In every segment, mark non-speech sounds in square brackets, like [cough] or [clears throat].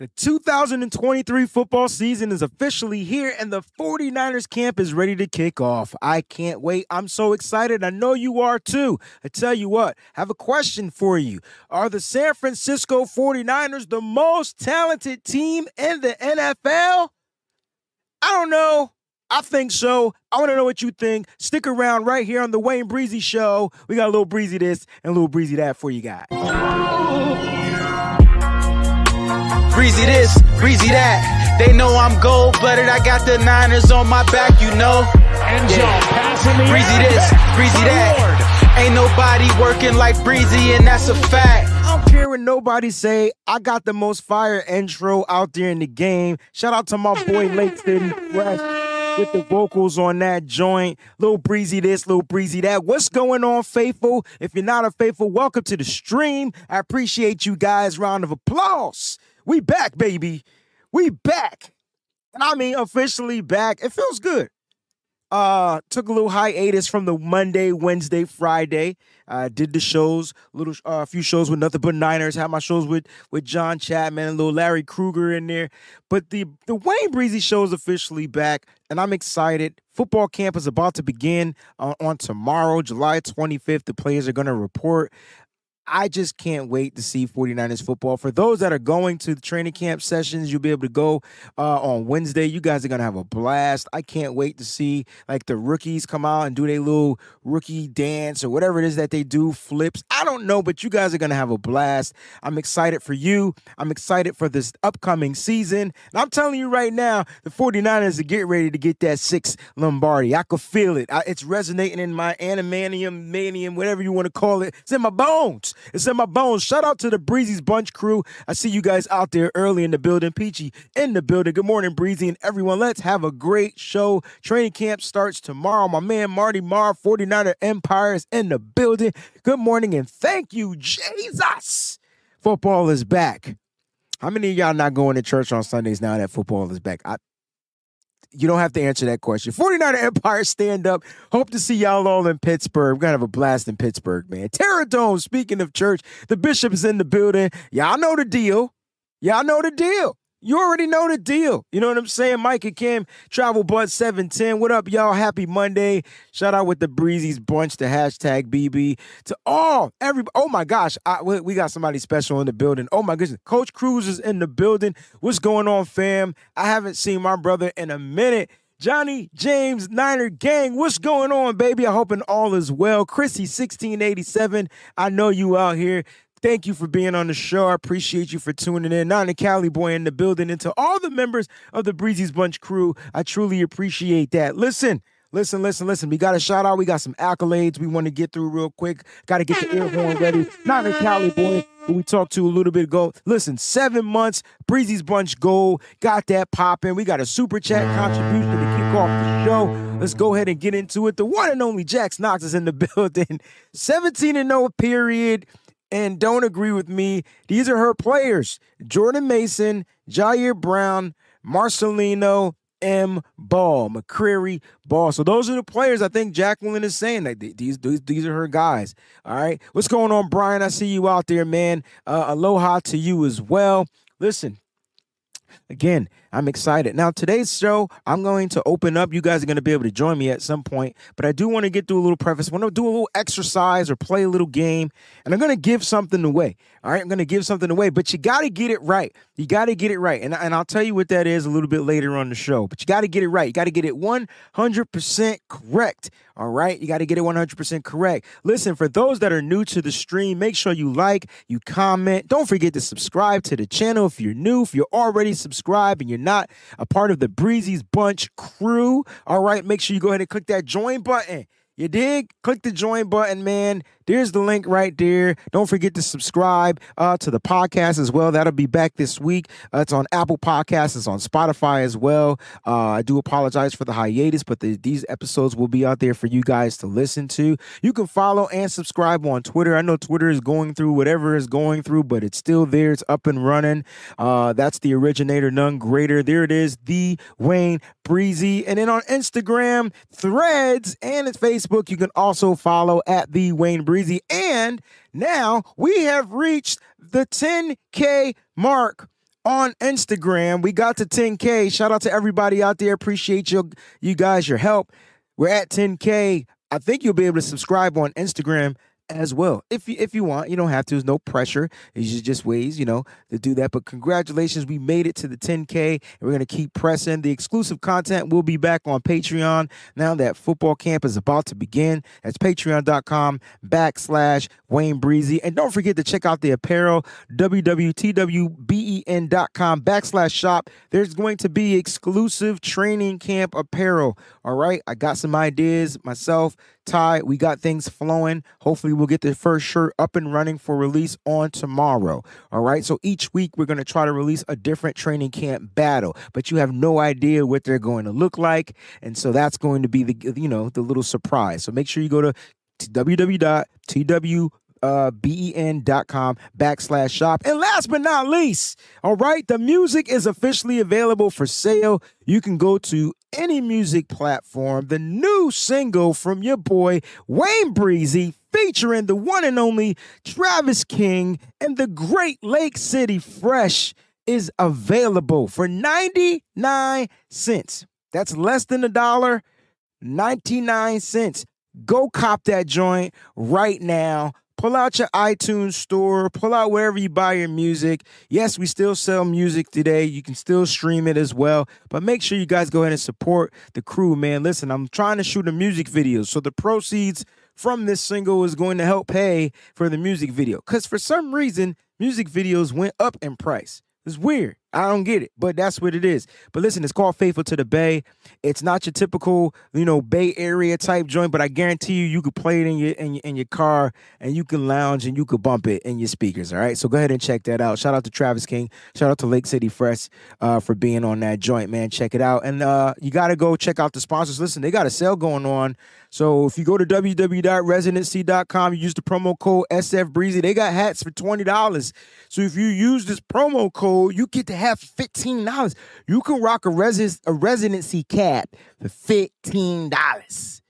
The 2023 football season is officially here and the 49ers camp is ready to kick off. I can't wait. I'm so excited. I know you are too. I tell you what, I have a question for you. Are the San Francisco 49ers the most talented team in the NFL? I don't know. I think so. I want to know what you think. Stick around right here on the Wayne Breezy Show. We got a little breezy this and a little breezy that for you guys. Breezy this, breezy that. They know I'm gold blooded. I got the Niners on my back, you know. Yeah. Breezy this, breezy that. Ain't nobody working like Breezy, and that's a fact. I don't care what nobody say. I got the most fire intro out there in the game. Shout out to my boy Lake City Fresh with the vocals on that joint. Little breezy this, little breezy that. What's going on, faithful? If you're not a faithful, welcome to the stream. I appreciate you guys. Round of applause. We back, baby. We back. And I mean officially back. It feels good. Uh took a little hiatus from the Monday, Wednesday, Friday. I uh, did the shows, little uh, a few shows with nothing but Niners. Had my shows with with John Chapman and little Larry Kruger in there. But the the Wayne Breezy show is officially back, and I'm excited. Football camp is about to begin uh, on tomorrow, July 25th. The players are going to report. I just can't wait to see 49ers football. For those that are going to the training camp sessions, you'll be able to go uh, on Wednesday. You guys are going to have a blast. I can't wait to see like the rookies come out and do their little rookie dance or whatever it is that they do, flips. I don't know, but you guys are going to have a blast. I'm excited for you. I'm excited for this upcoming season. And I'm telling you right now, the 49ers are getting ready to get that six Lombardi. I could feel it. I, it's resonating in my animanium, manium, whatever you want to call it. It's in my bones. It's in my bones. Shout out to the Breezy's Bunch crew. I see you guys out there early in the building. Peachy in the building. Good morning, Breezy and everyone. Let's have a great show. Training camp starts tomorrow. My man Marty Marr, 49er Empire, is in the building. Good morning and thank you, Jesus. Football is back. How many of y'all not going to church on Sundays now that football is back? I, you don't have to answer that question. 49er Empire stand up. Hope to see y'all all in Pittsburgh. We're going to have a blast in Pittsburgh, man. Dome. speaking of church, the bishop is in the building. Y'all know the deal. Y'all know the deal. You already know the deal. You know what I'm saying? Mike and Kim, Travel Bud 710. What up, y'all? Happy Monday. Shout out with the Breezy's Bunch, the hashtag BB. To all, every, oh my gosh, I, we got somebody special in the building. Oh my goodness. Coach Cruz is in the building. What's going on, fam? I haven't seen my brother in a minute. Johnny James Niner Gang, what's going on, baby? I'm hoping all is well. Chrissy 1687, I know you out here. Thank you for being on the show. I appreciate you for tuning in. Not a Cali boy in the building, and to all the members of the Breezy's Bunch crew, I truly appreciate that. Listen, listen, listen, listen. We got a shout out. We got some accolades we want to get through real quick. Got to get the air horn ready. Not a Cali boy who we talked to a little bit ago. Listen, seven months, Breezy's Bunch goal. Got that popping. We got a super chat contribution to kick off the show. Let's go ahead and get into it. The one and only Jax Knox is in the [laughs] building. 17 and 0 period and don't agree with me. These are her players Jordan Mason, Ji'Ayir Brown, Marcelino, M. Ball, McCreary, Ball. So those are the players I think Jacqueline is saying that these, these, these are her guys. All right. What's going on, Brian? I see you out there, man. Uh, aloha to you as well. Listen, again, I'm excited. Now, today's show, I'm going to open up. You guys are going to be able to join me at some point, but I do want to get through a little preface. I want to do a little exercise or play a little game, and I'm going to give something away. All right, I'm going to give something away, but you got to get it right. You got to get it right. And, and I'll tell you what that is a little bit later on the show, but you got to get it right. You got to get it 100% correct. All right, you got to get it 100% correct. Listen, for those that are new to the stream, make sure you like, you comment. Don't forget to subscribe to the channel if you're new. If you're already subscribed and you're not a part of the Breezy's Bunch crew, all right, make sure you go ahead and click that join button. You dig? Click the join button, man. There's the link right there. Don't forget to subscribe uh, to the podcast as well. That'll be back this week. Uh, it's on Apple Podcasts. It's on Spotify as well. Uh, I do apologize for the hiatus, but the, these episodes will be out there for you guys to listen to. You can follow and subscribe on Twitter. I know Twitter is going through whatever is going through, but it's still there. It's up and running. Uh, that's the originator, none greater. There it is, the Wayne Breezy. And then on Instagram, Threads, and it's Facebook, you can also follow at the Wayne Breezy crazy. And now we have reached the 10K mark on Instagram. We got to 10K. Shout out to everybody out there. Appreciate you, you guys, your help. We're at 10K. I think you'll be able to subscribe on Instagram as well. If you if you want, you don't have to. There's no pressure. It's just ways, you know, to do that. But congratulations, we made it to the 10K, and we're gonna keep pressing. The exclusive content will be back on Patreon now that football camp is about to begin. That's patreon.com backslash Wayne Breezy. And don't forget to check out the apparel, www.twben.com backslash shop. There's going to be exclusive training camp apparel. All right. I got some ideas myself. Ty, we got things flowing. Hopefully, we'll get the first shirt up and running for release on tomorrow. All right. So each week, we're going to try to release a different training camp battle, but you have no idea what they're going to look like. And so that's going to be the, you know, the little surprise. So make sure you go to www.tw uh, ben.com backslash shop. And last but not least, all right, the music is officially available for sale. You can go to any music platform. The new single from your boy Wayne Breezy featuring the one and only Travis King and the Great Lake City Fresh is available for 99 cents. That's less than a dollar, 99 cents. Go cop that joint right now pull out your iTunes store, pull out wherever you buy your music. Yes, we still sell music today. You can still stream it as well, but make sure you guys go ahead and support the crew, man. Listen, I'm trying to shoot a music video, so the proceeds from this single is going to help pay for the music video. Because for some reason, music videos went up in price. It's weird. I don't get it, but that's what it is. But listen, it's called Faithful to the Bay. It's not your typical, you know, Bay Area type joint, but I guarantee you, you could play it in your in your, in your car and you can lounge and you could bump it in your speakers. All right, so go ahead and check that out. Shout out to Travis King. Shout out to Lake City Fresh uh, for being on that joint, man. Check it out, and uh, you got to go check out the sponsors. Listen, they got a sale going on. So if you go to www.residency.com, you use the promo code SF Breezy. They got hats for twenty dollars. So if you use this promo code, you get to have $15. You can rock a, res- a residency cap for $15.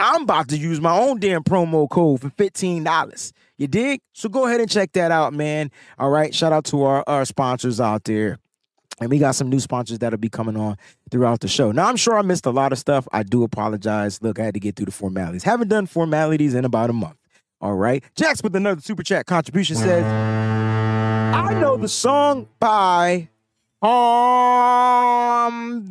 I'm about to use my own damn promo code for $15. You dig? So go ahead and check that out, man. All right. Shout out to our, our sponsors out there. And we got some new sponsors that'll be coming on throughout the show. Now, I'm sure I missed a lot of stuff. I do apologize. Look, I had to get through the formalities. Haven't done formalities in about a month. All right. Jax with another super chat contribution says, I know the song by um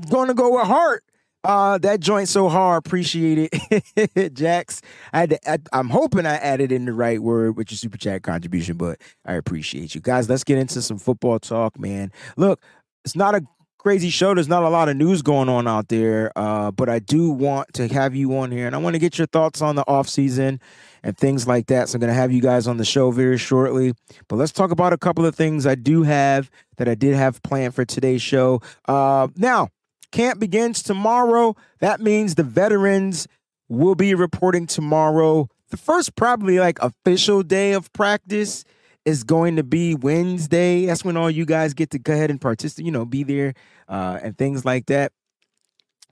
gonna go with Heart. Uh that joint so hard, appreciate it. [laughs] Jax. I had to, I, I'm hoping I added in the right word with your super chat contribution, but I appreciate you. Guys, let's get into some football talk, man. Look, it's not a crazy show. There's not a lot of news going on out there, uh, but I do want to have you on here, and I want to get your thoughts on the off season and things like that. So I'm going to have you guys on the show very shortly. But let's talk about a couple of things I do have that I did have planned for today's show. Uh, now, camp begins tomorrow. That means the veterans will be reporting tomorrow. The first, probably like official day of practice is going to be Wednesday. That's when all you guys get to go ahead and participate, you know, be there uh, and things like that.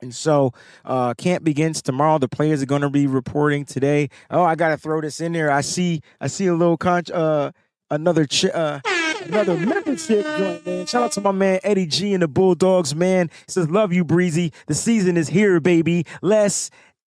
And so uh, camp begins tomorrow. The players are going to be reporting today. Oh, I got to throw this in there. I see, I see a little con- uh, another ch- uh, another membership joint, man. Shout out to my man Eddie G and the Bulldogs, man. He says, "Love you, Breezy. The season is here, baby. Let's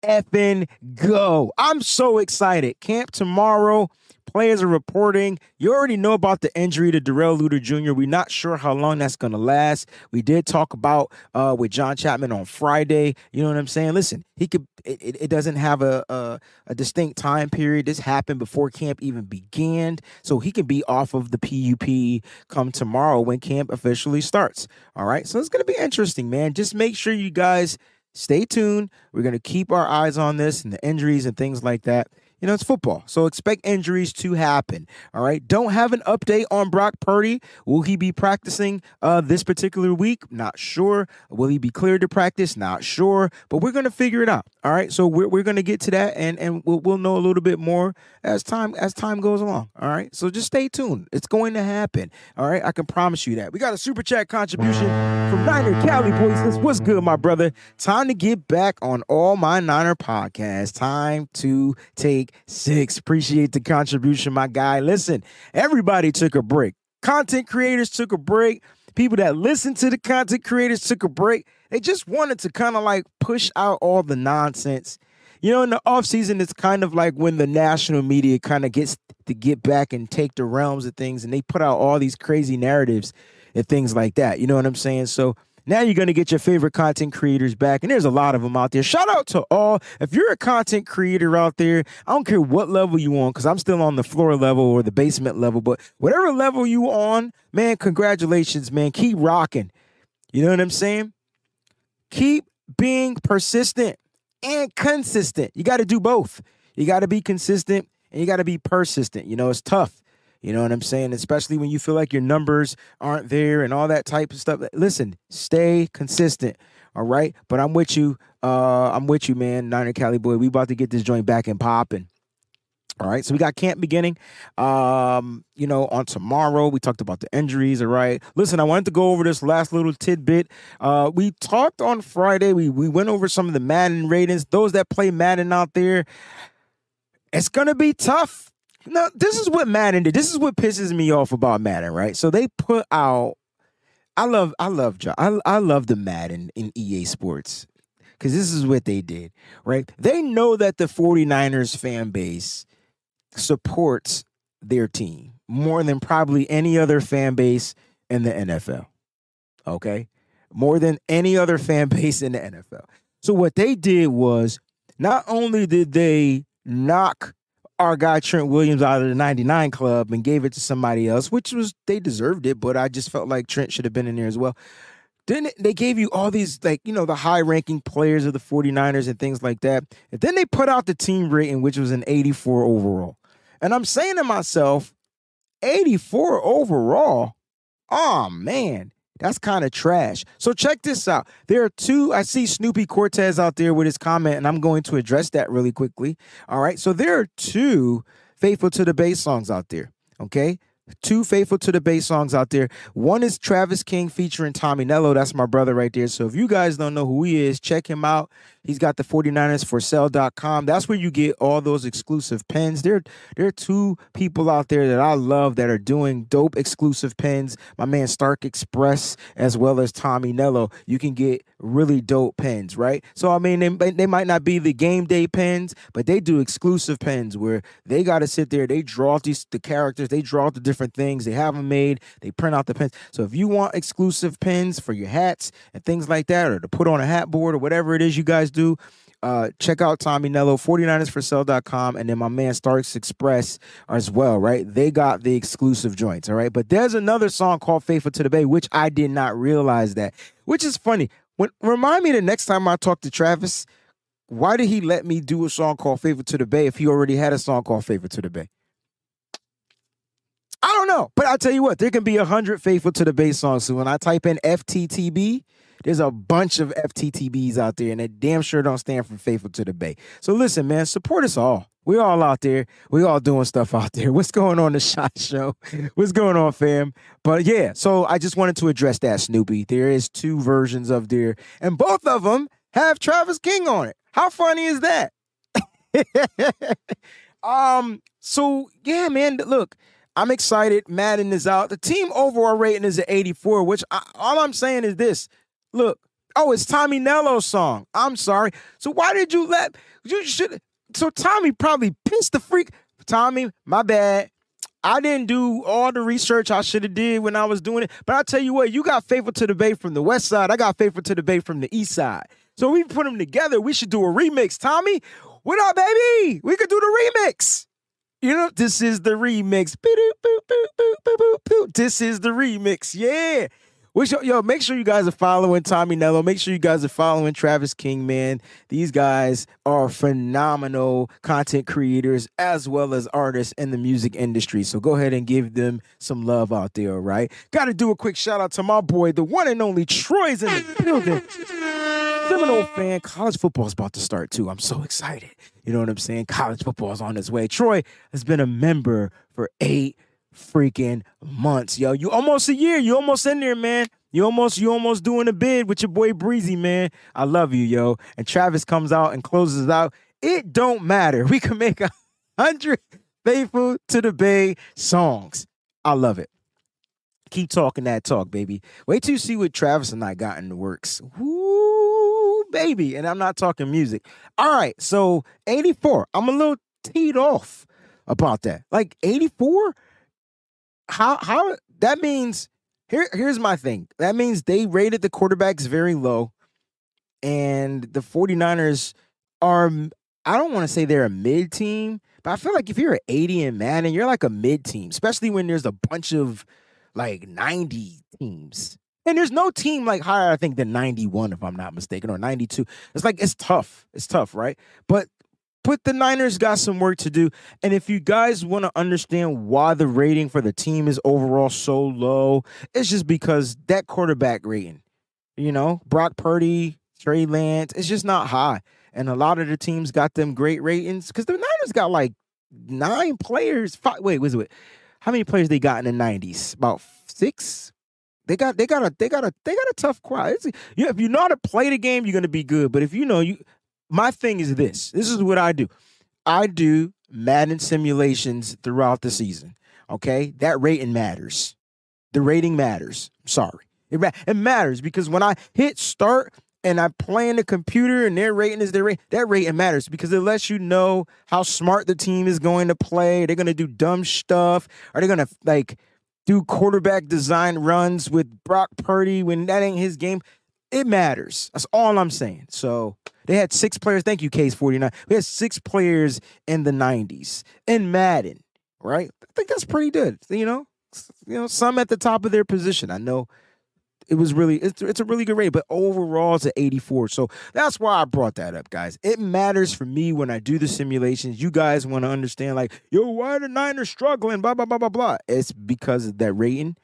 effing go." I'm so excited. Camp tomorrow. Players are reporting. You already know about the injury to Darrell Luter Jr. We're not sure how long that's going to last. We did talk about uh, with John Chapman on Friday. You know what I'm saying? Listen, he could. It, it doesn't have a, a, a distinct time period. This happened before camp even began, so he can be off of the PUP come tomorrow when camp officially starts. All right, so it's going to be interesting, man. Just make sure you guys stay tuned. We're going to keep our eyes on this and the injuries and things like that. You know, it's football, so expect injuries to happen. All right. Don't have an update on Brock Purdy. Will he be practicing uh, this particular week? Not sure. Will he be cleared to practice? Not sure. But we're gonna figure it out. All right. So we're, we're gonna get to that, and and we'll, we'll know a little bit more as time as time goes along. All right. So just stay tuned. It's going to happen. All right. I can promise you that. We got a super chat contribution from Niner Cali boys. What's good, my brother? Time to get back on all my Niner podcasts. Time to take six. Appreciate the contribution, my guy. Listen, everybody took a break. content creators took a break. People that listen to the content creators took a break. They just wanted to kind of like push out all the nonsense. You know, in the off season, it's kind of like when the national media kind of gets to get back and take the realms of things, and they put out all these crazy narratives and things like that. You know what I'm saying? So now you're going to get your favorite content creators back, and there's a lot of them out there. Shout out to all. If you're a content creator out there, I don't care what level you on, because I'm still on the floor level or the basement level, but whatever level you on, man, congratulations, man. Keep rocking. You know what I'm saying? Keep being persistent and consistent. You got to do both. You got to be consistent and you got to be persistent. You know, it's tough. You know what I'm saying? Especially when you feel like your numbers aren't there and all that type of stuff. Listen, stay consistent. All right. But I'm with you. Uh, I'm with you, man. Niner Cali boy. We about to get this joint back and popping. All right, so we got camp beginning. Um, you know, on tomorrow we talked about the injuries. All right, listen, I wanted to go over this last little tidbit. Uh, we talked on Friday. We we went over some of the Madden ratings. Those that play Madden out there, it's gonna be tough. No, this is what Madden did. This is what pisses me off about Madden, right? So they put out. I love, I love, I, I love the Madden in EA Sports because this is what they did, right? They know that the 49ers fan base supports their team more than probably any other fan base in the NFL. Okay? More than any other fan [laughs] base in the NFL. So what they did was not only did they knock our guy Trent Williams out of the 99 club and gave it to somebody else, which was they deserved it, but I just felt like Trent should have been in there as well. Then they gave you all these, like, you know, the high ranking players of the 49ers and things like that. And then they put out the team rating, which was an 84 overall. And I'm saying to myself, 84 overall. Oh man, that's kind of trash. So check this out. There are two. I see Snoopy Cortez out there with his comment, and I'm going to address that really quickly. All right. So there are two faithful to the bass songs out there. Okay. Two faithful to the bass songs out there. One is Travis King featuring Tommy Nello. That's my brother right there. So if you guys don't know who he is, check him out. He's got the 49ers for sale.com. That's where you get all those exclusive pens. There, there are two people out there that I love that are doing dope exclusive pens. My man Stark Express, as well as Tommy Nello. You can get really dope pens, right? So I mean, they, they might not be the game day pens, but they do exclusive pens where they got to sit there. They draw these the characters. They draw the different things. They have them made. They print out the pens. So if you want exclusive pens for your hats and things like that, or to put on a hat board or whatever it is you guys do do, uh, check out Tommy Nello, 49ersforsale.com, and then my man Starks Express as well, right? They got the exclusive joints, all right? But there's another song called Faithful to the Bay, which I did not realize that, which is funny. When Remind me the next time I talk to Travis, why did he let me do a song called Faithful to the Bay if he already had a song called Faithful to the Bay? I don't know, but I'll tell you what, there can be a hundred Faithful to the Bay songs. So when I type in FTTB, there's a bunch of FTTBs out there, and they damn sure don't stand for faithful to the Bay. So listen, man, support us all. We're all out there. We all doing stuff out there. [laughs] What's going on the shot show? [laughs] What's going on, fam? But yeah, so I just wanted to address that, Snoopy. There is two versions of there, and both of them have Travis King on it. How funny is that? [laughs] um. So yeah, man. Look, I'm excited. Madden is out. The team overall rating is at 84, which I, all I'm saying is this: Look, oh, it's Tommy Nello's song. I'm sorry. So why did you let you should so Tommy probably pissed the freak. Tommy, my bad. I didn't do all the research I should have did when I was doing it. But I tell you what, you got faithful to the bay from the west side. I got faithful to the bay from the east side. So we put them together. We should do a remix. Tommy, what up, baby? We could do the remix. You know, this is the remix. This is the remix. Yeah. Which, yo, make sure you guys are following Tommy Nello. Make sure you guys are following Travis King, man. These guys are phenomenal content creators as well as artists in the music industry. So go ahead and give them some love out there, all right? Got to do a quick shout out to my boy, the one and only Troy's in the building. Seminole fan, college football is about to start too. I'm so excited. You know what I'm saying? College football is on its way. Troy has been a member for eight freaking months, yo. You almost a year. You almost in there, man. You almost you almost doing a bid with your boy Breezy, man. I love you, yo. And Travis comes out and closes out. It don't matter. [laughs] We can make a hundred faithful to the Bay songs. I love it. Keep talking that talk, baby. Wait till you see what Travis and I got in the works. Woo, baby. And I'm not talking music. All right. So 84. I'm a little teed off about that. Like 84? How how that means here here's my thing. That means they rated the quarterbacks very low. And the 49ers are I don't want to say they're a mid team, but I feel like if you're an 80 in Madden, you're like a mid team, especially when there's a bunch of like 90 teams. And there's no team like higher, I think, than 91, if I'm not mistaken, or 92. It's like it's tough. It's tough, right? But but the Niners got some work to do. And if you guys want to understand why the rating for the team is overall so low, it's just because that quarterback rating, you know, Brock Purdy, Trey Lance, it's just not high. And a lot of the teams got them great ratings because the Niners got like nine players. Five, wait, was it? How many players they got in the nineties? About six. They got they got a they got a they got a tough crowd. It's, you, if you know how to play the game, you're gonna be good. But if you know you, my thing is this. This is what I do. I do Madden simulations throughout the season. Okay, that rating matters. The rating matters. Sorry, it, it matters because when I hit start and I play in the computer and their rating is their rating, that rating matters because it lets you know how smart the team is going to play. They're going to do dumb stuff. Are they going to like do quarterback design runs with Brock Purdy when that ain't his game? It matters. That's all I'm saying. So they had six players. Thank you, Case 49. We had six players in the 90s in Madden, right? I think that's pretty good. You know, you know, some at the top of their position. I know it was really it's, it's a really good rate, but overall it's an 84. So that's why I brought that up, guys. It matters for me when I do the simulations. You guys want to understand, like, yo, why the Niners struggling? Blah blah blah blah blah. It's because of that rating.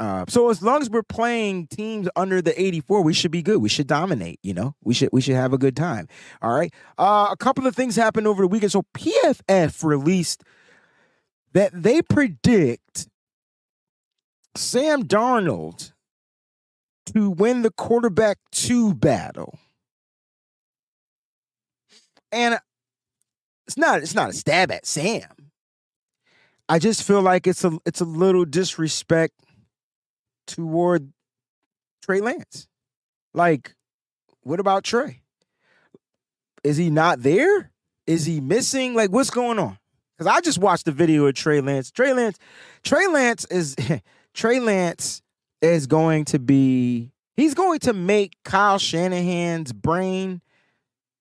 Uh, so as long as we're playing teams under the 84, we should be good. We should dominate. You know, we should we should have a good time. All right. Uh, a couple of things happened over the weekend. So PFF released that they predict Sam Darnold to win the quarterback two battle. And it's not it's not a stab at Sam. I just feel like it's a it's a little disrespect toward Trey Lance. Like, what about Trey? Is he not there? Is he missing? Like, what's going on? Because I just watched the video of Trey Lance. Trey Lance, Trey Lance is [laughs] Trey Lance is going to be he's going to make Kyle Shanahan's brain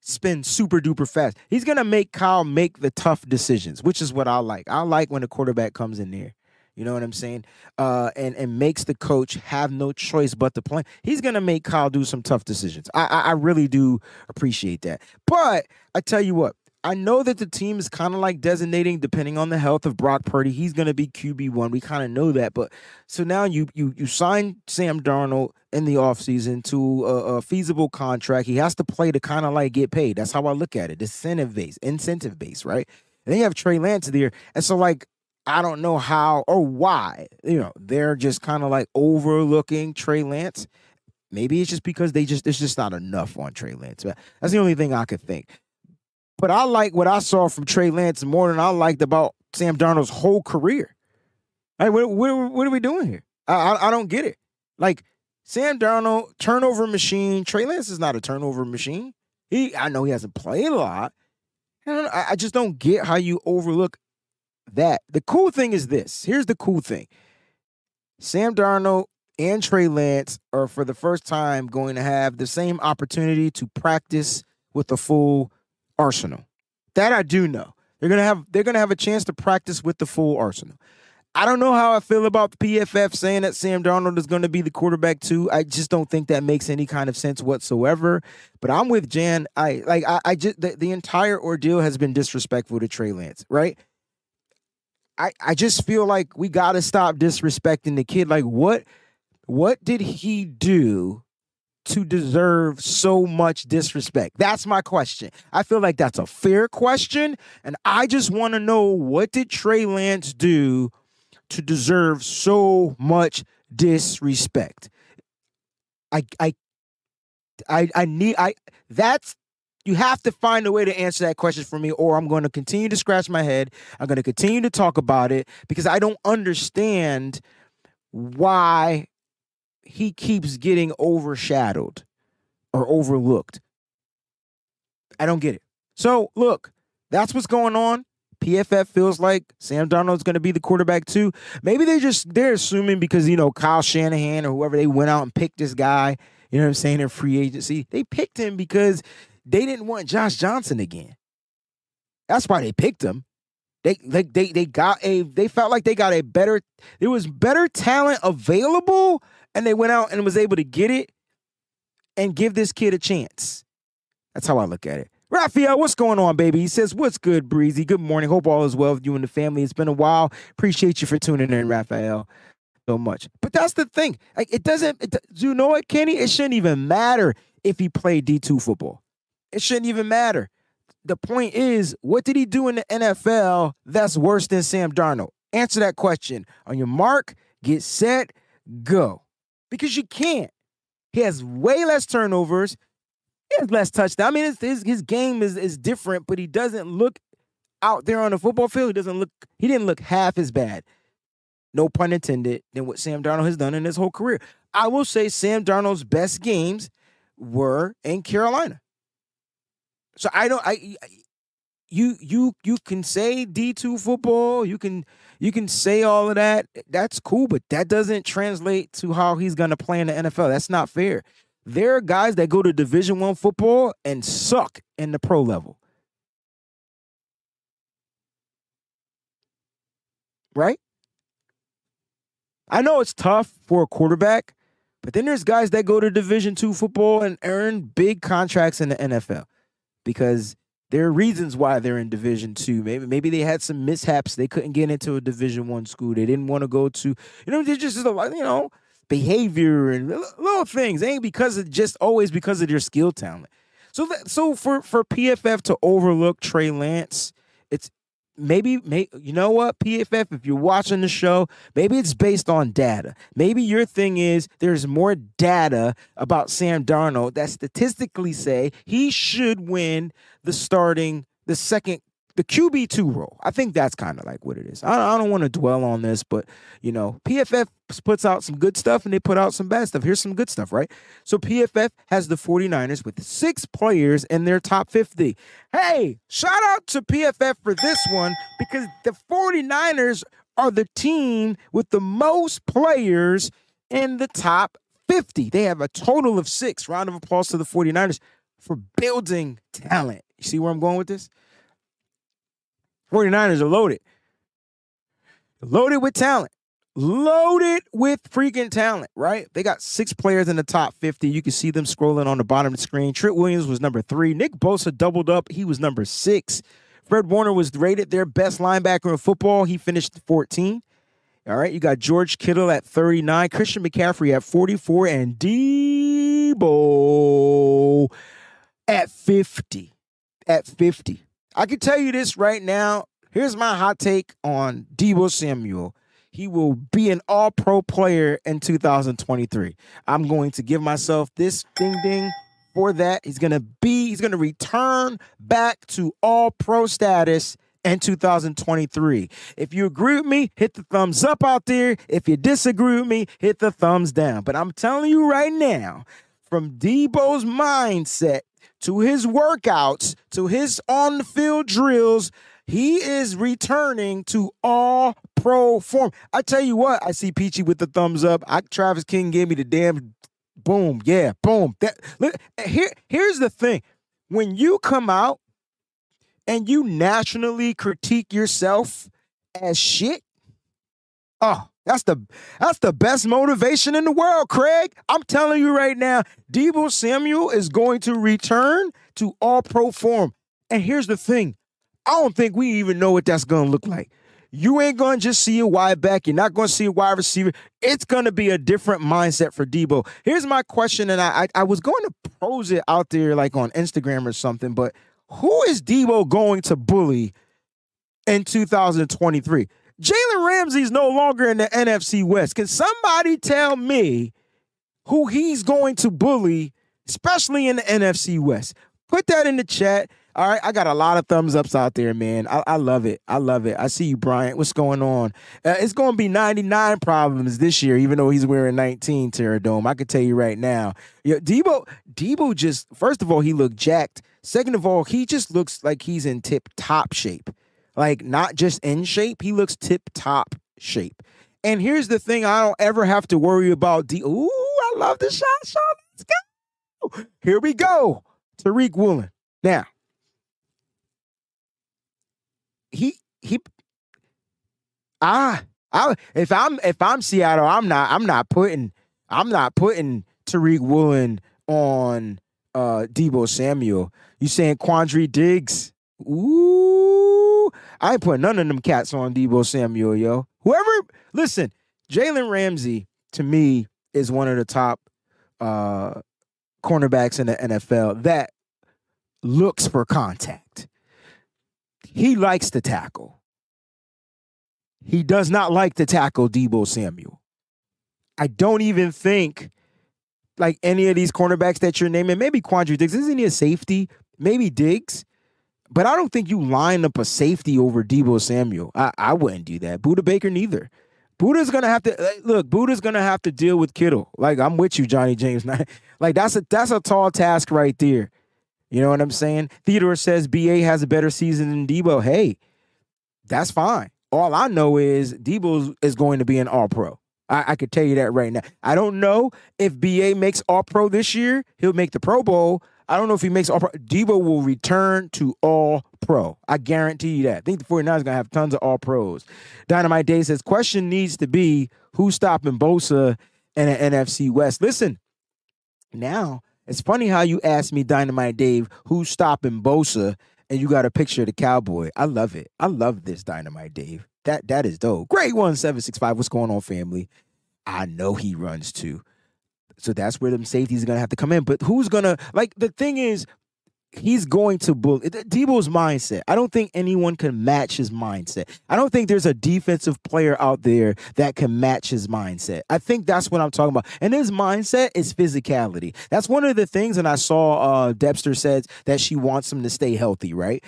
spin super duper fast. He's gonna make Kyle make the tough decisions, which is what I like. I like when a quarterback comes in there. You know what I'm saying? Uh, and and makes the coach have no choice but to play. He's gonna make Kyle do some tough decisions. I, I, I really do appreciate that. But I tell you what, I know that the team is kind of like designating, depending on the health of Brock Purdy, he's going to be QB one. We kind of know that, but so now you you you sign Sam Darnold in the offseason to a, a, feasible contract. He has to play to kind of like get paid. That's how I look at it. Incentive base, incentive base, right? And then you have Trey Lance there, and so like I don't know how or why you know they're just kind of like overlooking Trey Lance. Maybe it's just because they just it's just not enough on Trey Lance. But that's the only thing I could think. But I like what I saw from Trey Lance more than I liked about Sam Darnold's whole career. Like, what, what, what are we doing here? I, I, I don't get it. Like Sam Darnold, turnover machine. Trey Lance is not a turnover machine. He, I know he hasn't played a lot. I, I just don't get how you overlook that. The cool thing is this. Here's the cool thing. Sam Darnold and Trey Lance are for the first time going to have the same opportunity to practice with the full arsenal. That I do know. They're gonna have they're gonna have a chance to practice with the full arsenal. I don't know how I feel about the PFF saying that Sam Darnold is going to be the quarterback too. I just don't think that makes any kind of sense whatsoever. But I'm with Jan. I like I, I just the, the entire ordeal has been disrespectful to Trey Lance, right? I I just feel like we got to stop disrespecting the kid. Like what what did he do to deserve so much disrespect? That's my question. I feel like that's a fair question. And I just want to know what did Trey Lance do to deserve so much disrespect? I I I I need I that's you have to find a way to answer that question for me, or I'm going to continue to scratch my head. I'm going to continue to talk about it because I don't understand why he keeps getting overshadowed or overlooked. I don't get it. So, look, that's what's going on. PFF feels like Sam Darnold's going to be the quarterback too. Maybe they just they're assuming because you know Kyle Shanahan or whoever they went out and picked this guy. You know what I'm saying? In free agency, they picked him because they didn't want Josh Johnson again. That's why they picked him. They like they they got a they felt like they got a better there was better talent available and they went out and was able to get it and give this kid a chance. That's how I look at it. Raphael, what's going on, baby? He says, What's good, Breezy? Good morning. Hope all is well with you and the family. It's been a while. Appreciate you for tuning in, Raphael, so much. But that's the thing. Like, it doesn't, it, you know what, Kenny? It shouldn't even matter if he played D2 football. It shouldn't even matter. The point is, what did he do in the NFL that's worse than Sam Darnold? Answer that question. On your mark, get set, go. Because you can't. He has way less turnovers. He has less touchdowns. I mean, his his game is is different, but he doesn't look out there on the football field. He doesn't look. He didn't look half as bad. No pun intended. Than what Sam Darnold has done in his whole career. I will say Sam Darnold's best games were in Carolina. So I don't. I you you you can say D two football. You can you can say all of that. Eh, that's cool, but that doesn't translate to how he's gonna play in the NFL. That's not fair. There are guys that go to Division One football and suck in the pro level. Right? I know it's tough for a quarterback, but then there's guys that go to Division Two football and earn big contracts in the NFL because there are reasons why they're in Division Two. Maybe maybe they had some mishaps. They couldn't get into a Division One school. They didn't want to go to. You know, there's just a lot. Uh, you know, behavior and little things. It ain't because of just always because of their skill talent. So that, so for for PFF to overlook Trey Lance, maybe may, you know what PFF if you're watching the show, maybe it's based on data. Maybe your thing is there's more data about Sam Darnold that statistically say he should win the starting the second the QB2 role. I think that's kind of like what it is. I, I don't want to dwell on this, but you know, PFF puts out some good stuff and they put out some bad stuff. Here's some good stuff, right? So PFF has the 49ers with six players in their top 50. Hey, shout out to PFF for this one because the 49ers are the team with the most players in the top 50. They have a total of six. Round of applause to the 49ers for building talent. You see where I'm going with this? 49ers are loaded. Loaded with talent. Loaded with freaking talent, right? They got six players in the top 50. You can see them scrolling on the bottom of the screen. Trent Williams was number three. Nick Bosa doubled up. He was number six. Fred Warner was rated their best linebacker in football. He finished 14. All right, you got George Kittle at 39, Christian McCaffrey at 44, and Deebo at 50. At 50. I can tell you this right now. Here's my hot take on Deebo Samuel. He will be an all pro player in 2023. I'm going to give myself this ding ding for that. He's going to be, he's going to return back to all pro status in 2023. If you agree with me, hit the thumbs up out there. If you disagree with me, hit the thumbs down. But I'm telling you right now, from Deebo's mindset to his workouts, to his on the field drills, he is returning to all pro form. I tell you what, I see Peachy with the thumbs up. I Travis King gave me the damn boom. Yeah, boom. That look, here, here's the thing. When you come out and you nationally critique yourself as shit, oh, that's the that's the best motivation in the world, Craig. I'm telling you right now, Deebo Samuel is going to return to all pro form. And here's the thing. I don't think we even know what that's gonna look like. You ain't gonna just see a wide back. You're not gonna see a wide receiver. It's gonna be a different mindset for Deebo. Here's my question, and I, I, I was going to pose it out there like on Instagram or something, but who is Deebo going to bully in 2023? Jalen Ramsey's no longer in the NFC West. Can somebody tell me who he's going to bully, especially in the NFC West? Put that in the chat. All right, I got a lot of thumbs ups out there, man. I, I love it. I love it. I see you, Bryant. What's going on? Uh, it's going to be 99 problems this year, even though he's wearing 19 Terradome. I can tell you right now. Yeah, Deebo, Deebo just first of all, he looked jacked. Second of all, he just looks like he's in tip top shape. Like not just in shape, he looks tip top shape. And here's the thing: I don't ever have to worry about D. Ooh, I love the shot, Sean. Let's go. Here we go. Tariq Woolen. Now, he he ah I if I'm if I'm Seattle, I'm not I'm not putting I'm not putting Tariq Woolen on uh Deebo Samuel. You saying Quandre Diggs? Ooh, I ain't putting none of them cats on Deebo Samuel, yo. Whoever listen, Jalen Ramsey to me is one of the top uh cornerbacks in the NFL that looks for contact. He likes to tackle. He does not like to tackle Deebo Samuel. I don't even think like any of these cornerbacks that you're naming, maybe Quandre Diggs, isn't he a safety? Maybe Diggs. But I don't think you line up a safety over Deebo Samuel. I, I wouldn't do that. Budda Baker neither. Budda's gonna have to look. Budda's gonna have to deal with Kittle. Like I'm with you, Johnny James. [laughs] Like that's a that's a tall task right there. You know what I'm saying? Theodore says BA has a better season than Deebo. Hey, that's fine. All I know is Deebo is going to be an All Pro. I, I could tell you that right now. I don't know if BA makes All Pro this year. He'll make the Pro Bowl. I don't know if he makes All Pro. Deebo will return to All Pro. I guarantee you that. I think the 49ers are going to have tons of All Pros. Dynamite Dave says, question needs to be who's stopping Bosa and an NFC West. Listen, now it's funny how you asked me, Dynamite Dave, who's stopping Bosa, and you got a picture of the cowboy. I love it. I love this Dynamite Dave. That that is dope. Great one seven six five. What's going on, family? I know he runs too. So that's where them safeties are gonna have to come in. But who's gonna like the thing is, he's going to bully Deebo's mindset. I don't think anyone can match his mindset. I don't think there's a defensive player out there that can match his mindset. I think that's what I'm talking about. And his mindset is physicality. That's one of the things. And I saw uh Debster said that she wants him to stay healthy, right?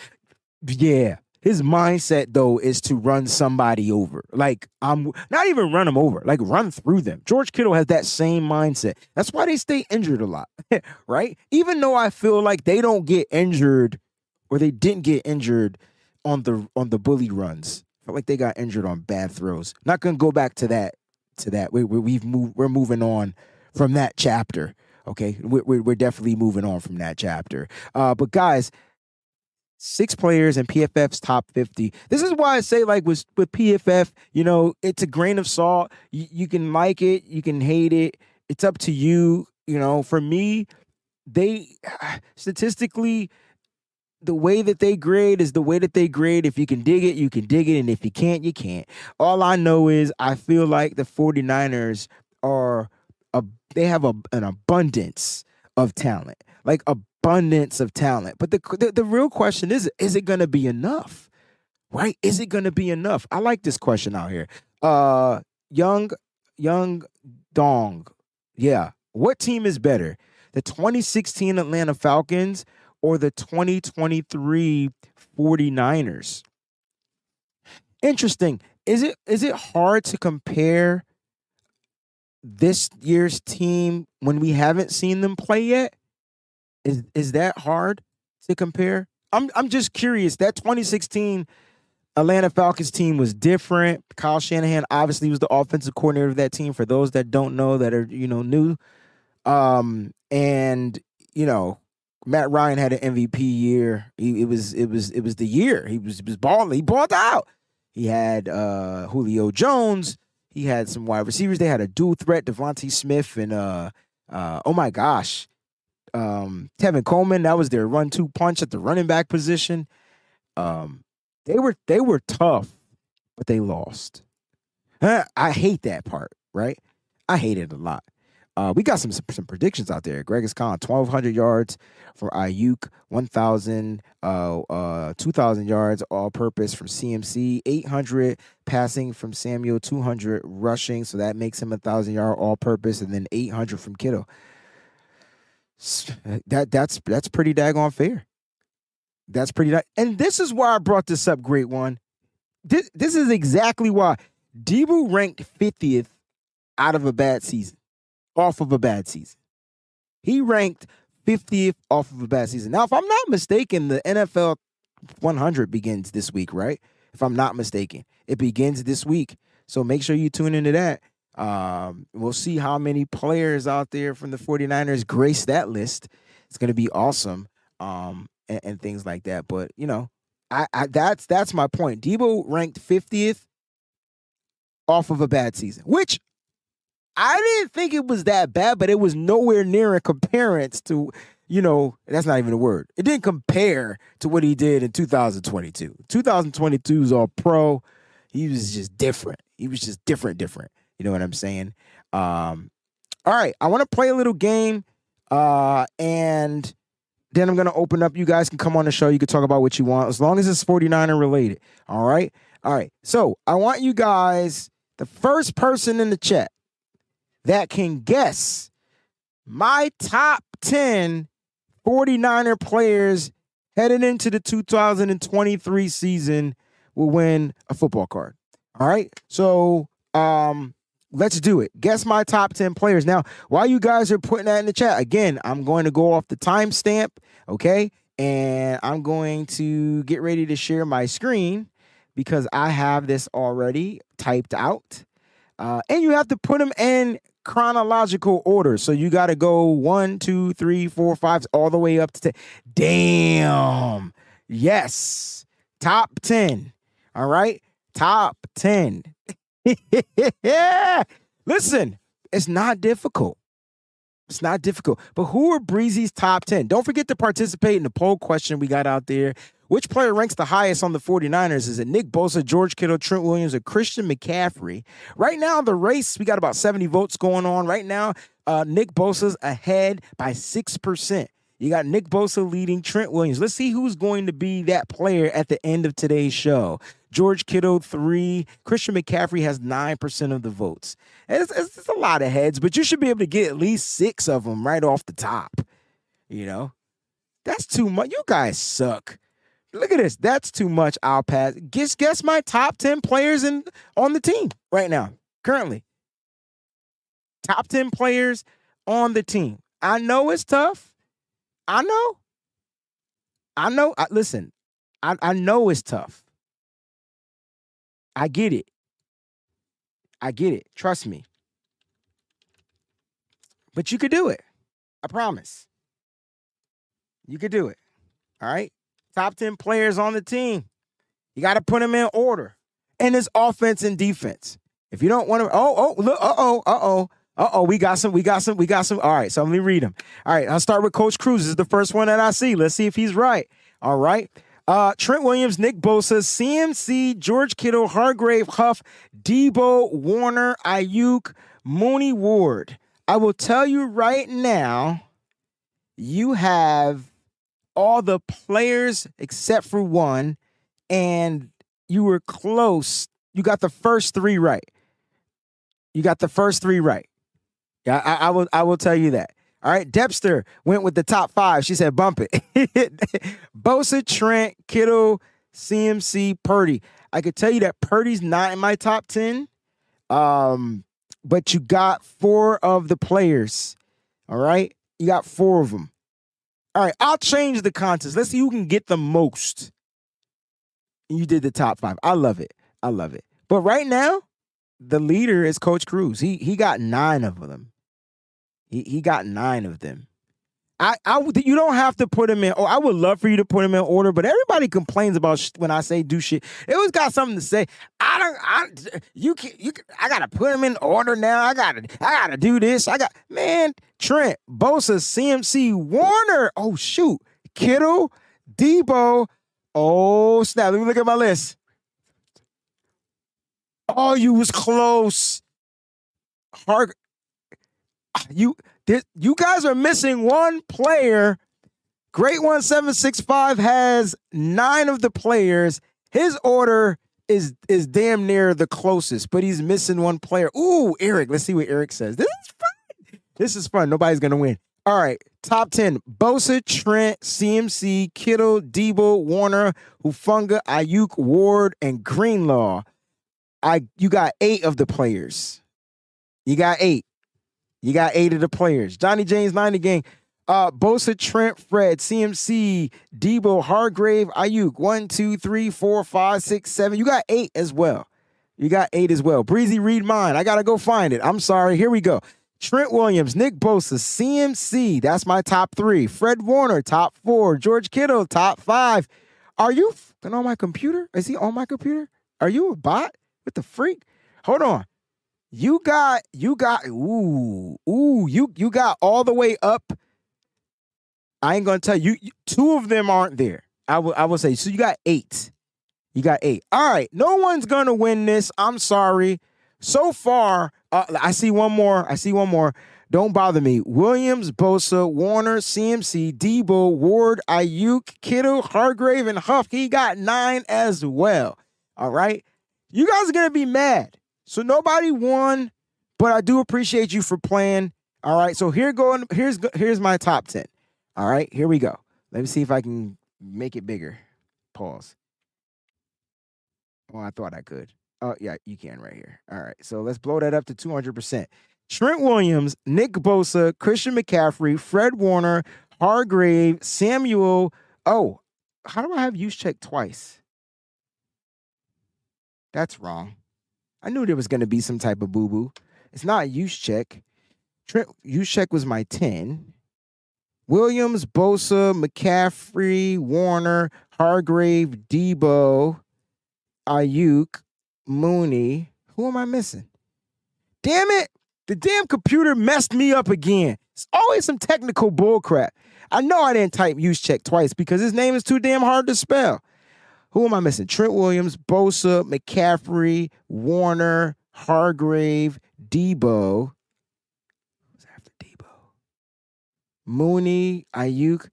Yeah. His mindset though is to run somebody over. Like I'm not even run them over, like run through them. George Kittle has that same mindset. That's why they stay injured a lot, [laughs] right? Even though I feel like they don't get injured or they didn't get injured on the on the bully runs. I feel like they got injured on bad throws. Not gonna go back to that to that. We, we we've moved. We're moving on from that chapter. Okay, we're, we're definitely moving on from that chapter. Uh, but guys, six players in PFF's top 50. This is why I say, like, with, with PFF, you know, it's a grain of salt. You, you can like it, you can hate it. It's up to you. You know, for me, they [sighs] statistically, the way that they grade is the way that they grade. If you can dig it, you can dig it. And if you can't, you can't. All I know is I feel like the 49ers are, a, they have a, an abundance of talent. Like a abundance of talent. But the, the, the real question is, is it going to be enough? Right? Is it going to be enough? I like this question out here. Uh, young, young Dong. Yeah. What team is better? The 2016 Atlanta Falcons or the 2023 49ers? Interesting. Is it is it hard to compare this year's team when we haven't seen them play yet? Is is that hard to compare? I'm I'm just curious. That 2016 Atlanta Falcons team was different. Kyle Shanahan obviously was the offensive coordinator of that team. For those that don't know, that are you know new, um, and you know Matt Ryan had an MVP year. He, it was it was it was the year he was he was balling. He balled out. He had uh, Julio Jones. He had some wide receivers. They had a dual threat, DeVonta Smith and uh, uh, oh my gosh, um, Tevin Coleman. That was their run-two punch at the running back position. Um, they were they were tough, but they lost. I hate that part. Right? I hate it a lot. Uh, we got some, some, predictions out there. Greg is calling 1,200 yards for Aiyuk, 1,000, uh, uh, 2,000 yards all purpose from CMC, 800 passing from Samuel, 200 rushing. So that makes him a 1,000 yard all purpose, and then 800 from Kittle Uh, that that's that's pretty daggone fair. That's pretty nice. And this is why I brought this up, great one. This, this is exactly why Deebo ranked 50th out of a bad season, off of a bad season. He ranked 50th off of a bad season. Now, if I'm not mistaken, the NFL 100 begins this week, right? If I'm not mistaken, it begins this week. So make sure you tune into that. Um, we'll see how many players out there from the 49ers grace that list. It's going to be awesome. Um, and, and, things like that. But, you know, I, I that's that's my point. Deebo ranked 50th off of a bad season, which I didn't think it was that bad, but it was nowhere near in comparison to, you know, that's not even a word. It didn't compare to what he did in 2022. 2022 is all pro. He was just different. He was just different, different. You know what I'm saying? Um, all right, I want to play a little game, uh, and then I'm gonna open up. You guys can come on the show. You can talk about what you want, as long as it's 49er related. All right, all right. So I want you guys, the first person in the chat that can guess my top 10 49er players headed into the 2023 season will win a football card. All right. So um let's do it. Guess my top 10 players. Now, while you guys are putting that in the chat, again, I'm going to go off the timestamp, okay? And I'm going to get ready to share my screen because I have this already typed out. Uh, and you have to put them in chronological order. So you got to go one, two, three, four, five, all the way up to 10. Damn. Yes. Top 10. All right. Top 10. Yeah. [laughs] Listen, it's not difficult. It's not difficult. But who are Breezy's top 10? Don't forget to participate in the poll question we got out there. Which player ranks the highest on the 49ers? Is it Nick Bosa, George Kittle, Trent Williams, or Christian McCaffrey? Right now, the race, we got about 70 votes going on. Right now, uh, Nick Bosa's ahead by 6%. You got Nick Bosa leading Trent Williams. Let's see who's going to be that player at the end of today's show. George Kittle, three. Christian McCaffrey has 9% of the votes. It's, it's, it's, a lot of heads, but you should be able to get at least six of them right off the top. You know, that's too much. You guys suck. Look at this. That's too much. I'll pass. Guess guess my top 10 players in on the team right now, currently. Top 10 players on the team. I know it's tough. I know. I know. I, listen, I, I know it's tough. I get it. I get it. Trust me. But you could do it. I promise. You could do it. All right. Top 10 players on the team. You got to put them in order. And it's offense and defense. If you don't want to, oh, oh, look, uh oh, uh oh. Uh oh, we got some, we got some, we got some. All right, so let me read them. All right, I'll start with Coach Cruz. This is the first one that I see. Let's see if he's right. All right. Uh, Trent Williams, Nick Bosa, CMC, George Kittle, Hargrave, Huff, Deebo, Warner, Aiyuk, Mooney Ward. I will tell you right now, you have all the players except for one, and you were close. You got the first three right. You got the first three right. Yeah, I, I will. I will tell you that. All right, Depster went with the top five. She said, "Bump it." [laughs] Bosa, Trent, Kittle, CMC, Purdy. I could tell you that Purdy's not in my top ten. Um, but you got four of the players. All right, you got four of them. All right, I'll change the contest. Let's see who can get the most. You did the top five. I love it. I love it. But right now, the leader is Coach Cruz. He he got nine of them. He he got nine of them. I, I you don't have to put him in. Oh, I would love for you to put him in order, but everybody complains about sh- when I say do shit. It always got something to say. I don't. I you can you. Can, I gotta put him in order now. I gotta I gotta do this. I got man Trent Bosa CMC Warner. Oh shoot, Kittle Deebo. Oh snap! Let me look at my list. Oh, you was close. Hark. You this, you guys are missing one player. Great one seven six five has nine of the players. His order is is damn near the closest, but he's missing one player. Ooh, Eric. Let's see what Eric says. This is fun. This is fun. Nobody's gonna win. All right, top 10. Bosa, Trent, CMC, Kittle, Deebo, Warner, Hufanga, Aiyuk, Ward, and Greenlaw. I you got eight of the players. You got eight. You got eight of the players. Johnny James 90 gang. Uh, Bosa, Trent, Fred, CMC, Deebo, Hargrave, Aiyuk. One, two, three, four, five, six, seven. You got eight as well. You got eight as well. Breezy, read mine. I gotta go find it. I'm sorry. Here we go. Trent Williams, Nick Bosa, CMC. That's my top three. Fred Warner, top four. George Kittle, top five. Are you fucking on my computer? Is he on my computer? Are you a bot? What the freak? Hold on. You got, you got, ooh, ooh, you you got all the way up. I ain't gonna tell you. Two of them aren't there. I will, I will say. So you got eight. You got eight. All right. No one's gonna win this. I'm sorry. So far, uh, I see one more. I see one more. Don't bother me. Williams, Bosa, Warner, CMC, Deebo, Ward, Aiyuk, Kittle, Hargrave, and Huff. He got nine as well. All right. You guys are gonna be mad. So nobody won, but I do appreciate you for playing. All right. So here going. Here's here's my top ten. All right. Here we go. Let me see if I can make it bigger. Pause. Well, I thought I could. Oh, yeah, you can right here. All right. So let's blow that up to 200%. Trent Williams, Nick Bosa, Christian McCaffrey, Fred Warner, Hargrave, Samuel. Oh, how do I have use check twice? That's wrong. I knew there was going to be some type of boo boo. It's not check. Trent check was my 10. Williams, Bosa, McCaffrey, Warner, Hargrave, Deebo, Aiyuk, Mooney. Who am I missing? Damn it! The damn computer messed me up again. It's always some technical bullcrap. I know I didn't type use check twice because his name is too damn hard to spell. Who am I missing? Trent Williams, Bosa, McCaffrey, Warner, Hargrave, Deebo. Who's after Deebo? Mooney, Aiyuk.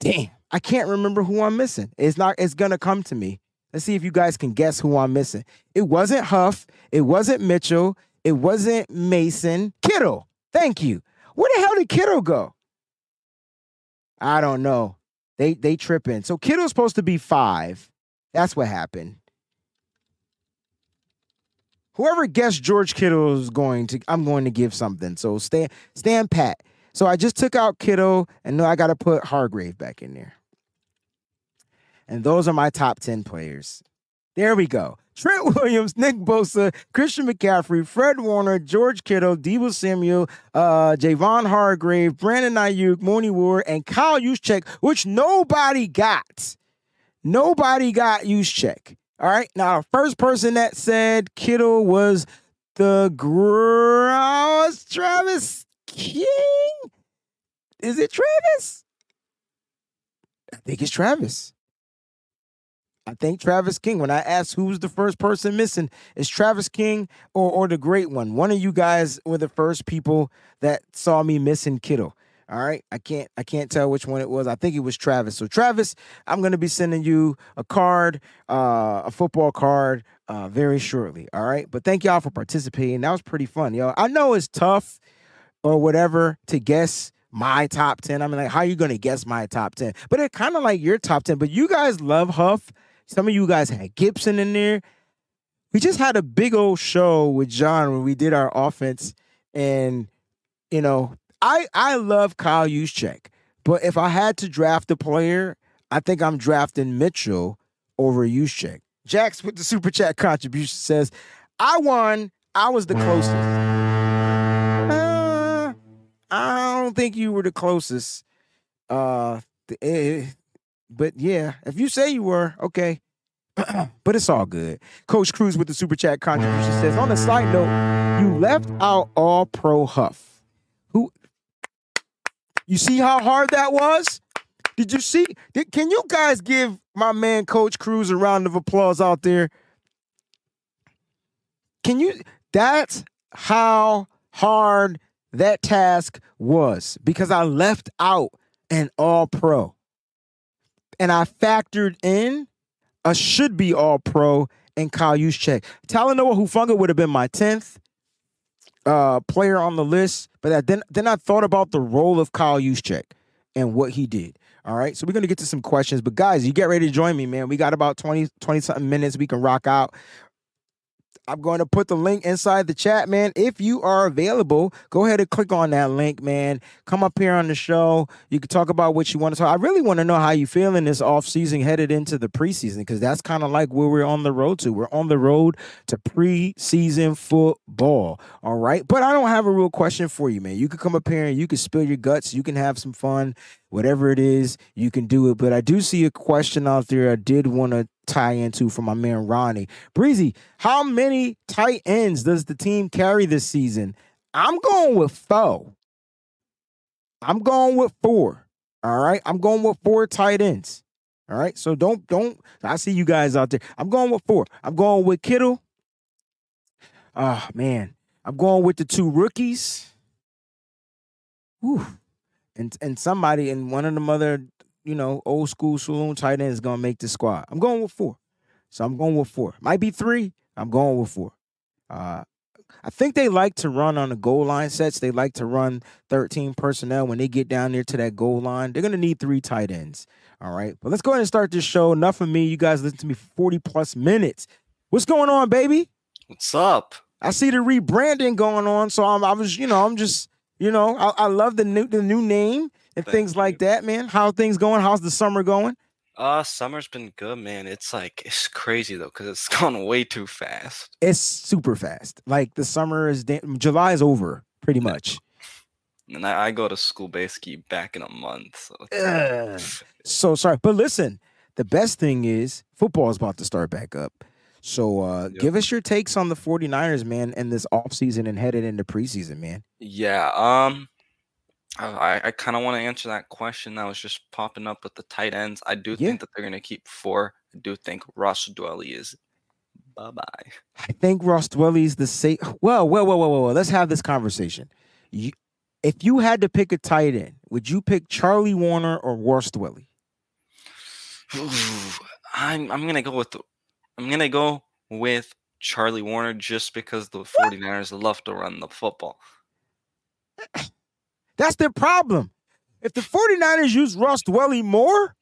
Damn, I can't remember who I'm missing. It's not. It's gonna come to me. Let's see if you guys can guess who I'm missing. It wasn't Huff. It wasn't Mitchell. It wasn't Mason. Kittle. Thank you. Where the hell did Kittle go? I don't know. They they tripping. So Kittle's supposed to be five. That's what happened. Whoever guessed George Kittle is going to, I'm going to give something. So stand stand pat. So I just took out Kittle, and now I got to put Hargrave back in there. And those are my top 10 players. There we go. Trent [laughs] Williams, Nick Bosa, Christian McCaffrey, Fred Warner, George Kittle, Deebo Samuel, uh, Javon Hargrave, Brandon Aiyuk, Mooney Ward, and Kyle Juszczyk, which nobody got. Nobody got Juszczyk. All right. Now, the first person that said Kittle was the gross Travis King. Is it Travis? I think it's Travis. I think Travis King. When I asked who's the first person missing, is Travis King or or the great one. One of you guys were the first people that saw me missing Kittle. All right, I can't I can't tell which one it was. I think it was Travis. So Travis, I'm gonna be sending you a card, uh, a football card, uh, very shortly. All right, but thank y'all for participating. That was pretty fun, yo. I know it's tough or whatever to guess my top 10. I mean, like, how are you gonna guess my top 10? But it kind of like your top 10. But you guys love Huff. Some of you guys had Gibson in there. We just had a big old show with John when we did our offense. And, you know, I I love Kyle Juszczyk. But if I had to draft a player, I think I'm drafting Mitchell over Juszczyk. Jax with the super chat contribution says, I won. I was the closest. Uh, I don't think you were the closest. Uh, th- eh, but yeah, if you say you were, okay. [clears throat] but it's all good. Coach Cruz with the super chat contribution says, on a side note, you left out all pro Huff. Who [clears throat] you see how hard that was? Did you see? Did, can you guys give my man Coach Cruz a round of applause out there? Can you? That's how hard that task was because I left out an all pro. And I factored in a should be all pro and Kyle Juszczyk. Talanoa Hufanga would have been my 10th. uh, player on the list, but then then I thought about the role of Kyle Juszczyk and what he did. All right. So we're going to get to some questions. But guys, you get ready to join me, man. We got about 20, 20 something minutes. We can rock out. I'm going to put the link inside the chat, man. If you are available, go ahead and click on that link, man. Come up here on the show. You can talk about what you want to talk. I really want to know how you feeling this off season headed into the preseason because that's kind of like where we're on the road to. We're on the road to preseason football. All right. But I don't have a real question for you, man. You can come up here and you can spill your guts. You can have some fun whatever it is, you can do it. But I do see a question out there I did want to tie into from my man Ronnie. Breezy, how many tight ends does the team carry this season? I'm going with four. I'm going with four. All right. I'm going with four tight ends. All right. So don't don't I see you guys out there. I'm going with four. I'm going with Kittle. Oh man. I'm going with the two rookies. Whew and and somebody in one of the other, you know, old school saloon tight ends is gonna make the squad. I'm going with four. So I'm going with four. Might be three. I'm going with four. Uh I think they like to run on the goal line sets. They like to run 13 personnel when they get down there to that goal line. They're gonna need three tight ends. All right. But let's go ahead and start this show. Enough of me. You guys listen to me for 40 plus minutes. What's going on, baby? What's up? I see the rebranding going on. So I'm I was, you know, I'm just you know, I, I love the new the new name and Thank things you. like that, man. How things going? How's the summer going? Uh, summer's been good, man. It's like it's crazy though, because it's [laughs] gone way too fast. It's super fast. Like the summer is da- July is over pretty much. And I, I, go to school basically back in a month. So, so sorry, but listen, the best thing is football is about to start back up. So uh, yep. give us your takes on the 49ers, man, and this offseason and headed into preseason, man. Yeah. Um I, I kind of want to answer that question that was just popping up with the tight ends. I do yeah. think that they're going to keep four. I do think Ross Dwelley is bye bye. I think Ross Dwelley is the same. Well, well, well, well, well, let's have this conversation. You, if you had to pick a tight end, would you pick Charlie Woerner or Ross Dwelley? [sighs] I'm I'm gonna go with the I'm going to go with Charlie Woerner just because the 49ers love to run the football. [clears throat] That's their problem. If the 49ers used Ross Dwelley more,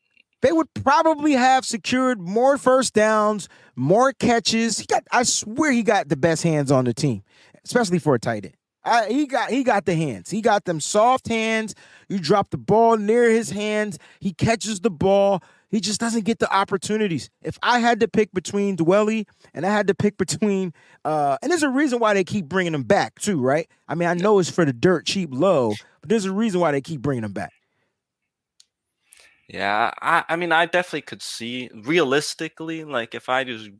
they would probably have secured more first downs, more catches. He got I swear he got the best hands on the team, especially for a tight end. I, he got he got the hands. He got them soft hands. You drop the ball near his hands. He catches the ball. He just doesn't get the opportunities. If I had to pick between Dwelley and I had to pick between, uh, and there's a reason why they keep bringing him back too, right? I mean, I know it's for the dirt cheap low, but there's a reason why they keep bringing him back. Yeah, I, I mean, I definitely could see realistically, like if I just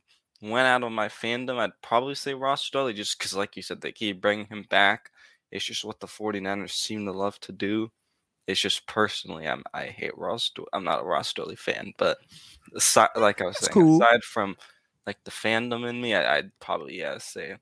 went out of my fandom, I'd probably say Ross Dwelley just because, like you said, they keep bringing him back. It's just what the 49ers seem to love to do. It's just personally, I'm I hate Ross. I'm not a Ross Dwelley fan, but aside, like I was That's saying, cool. aside from like the fandom in me, I, would probably yeah say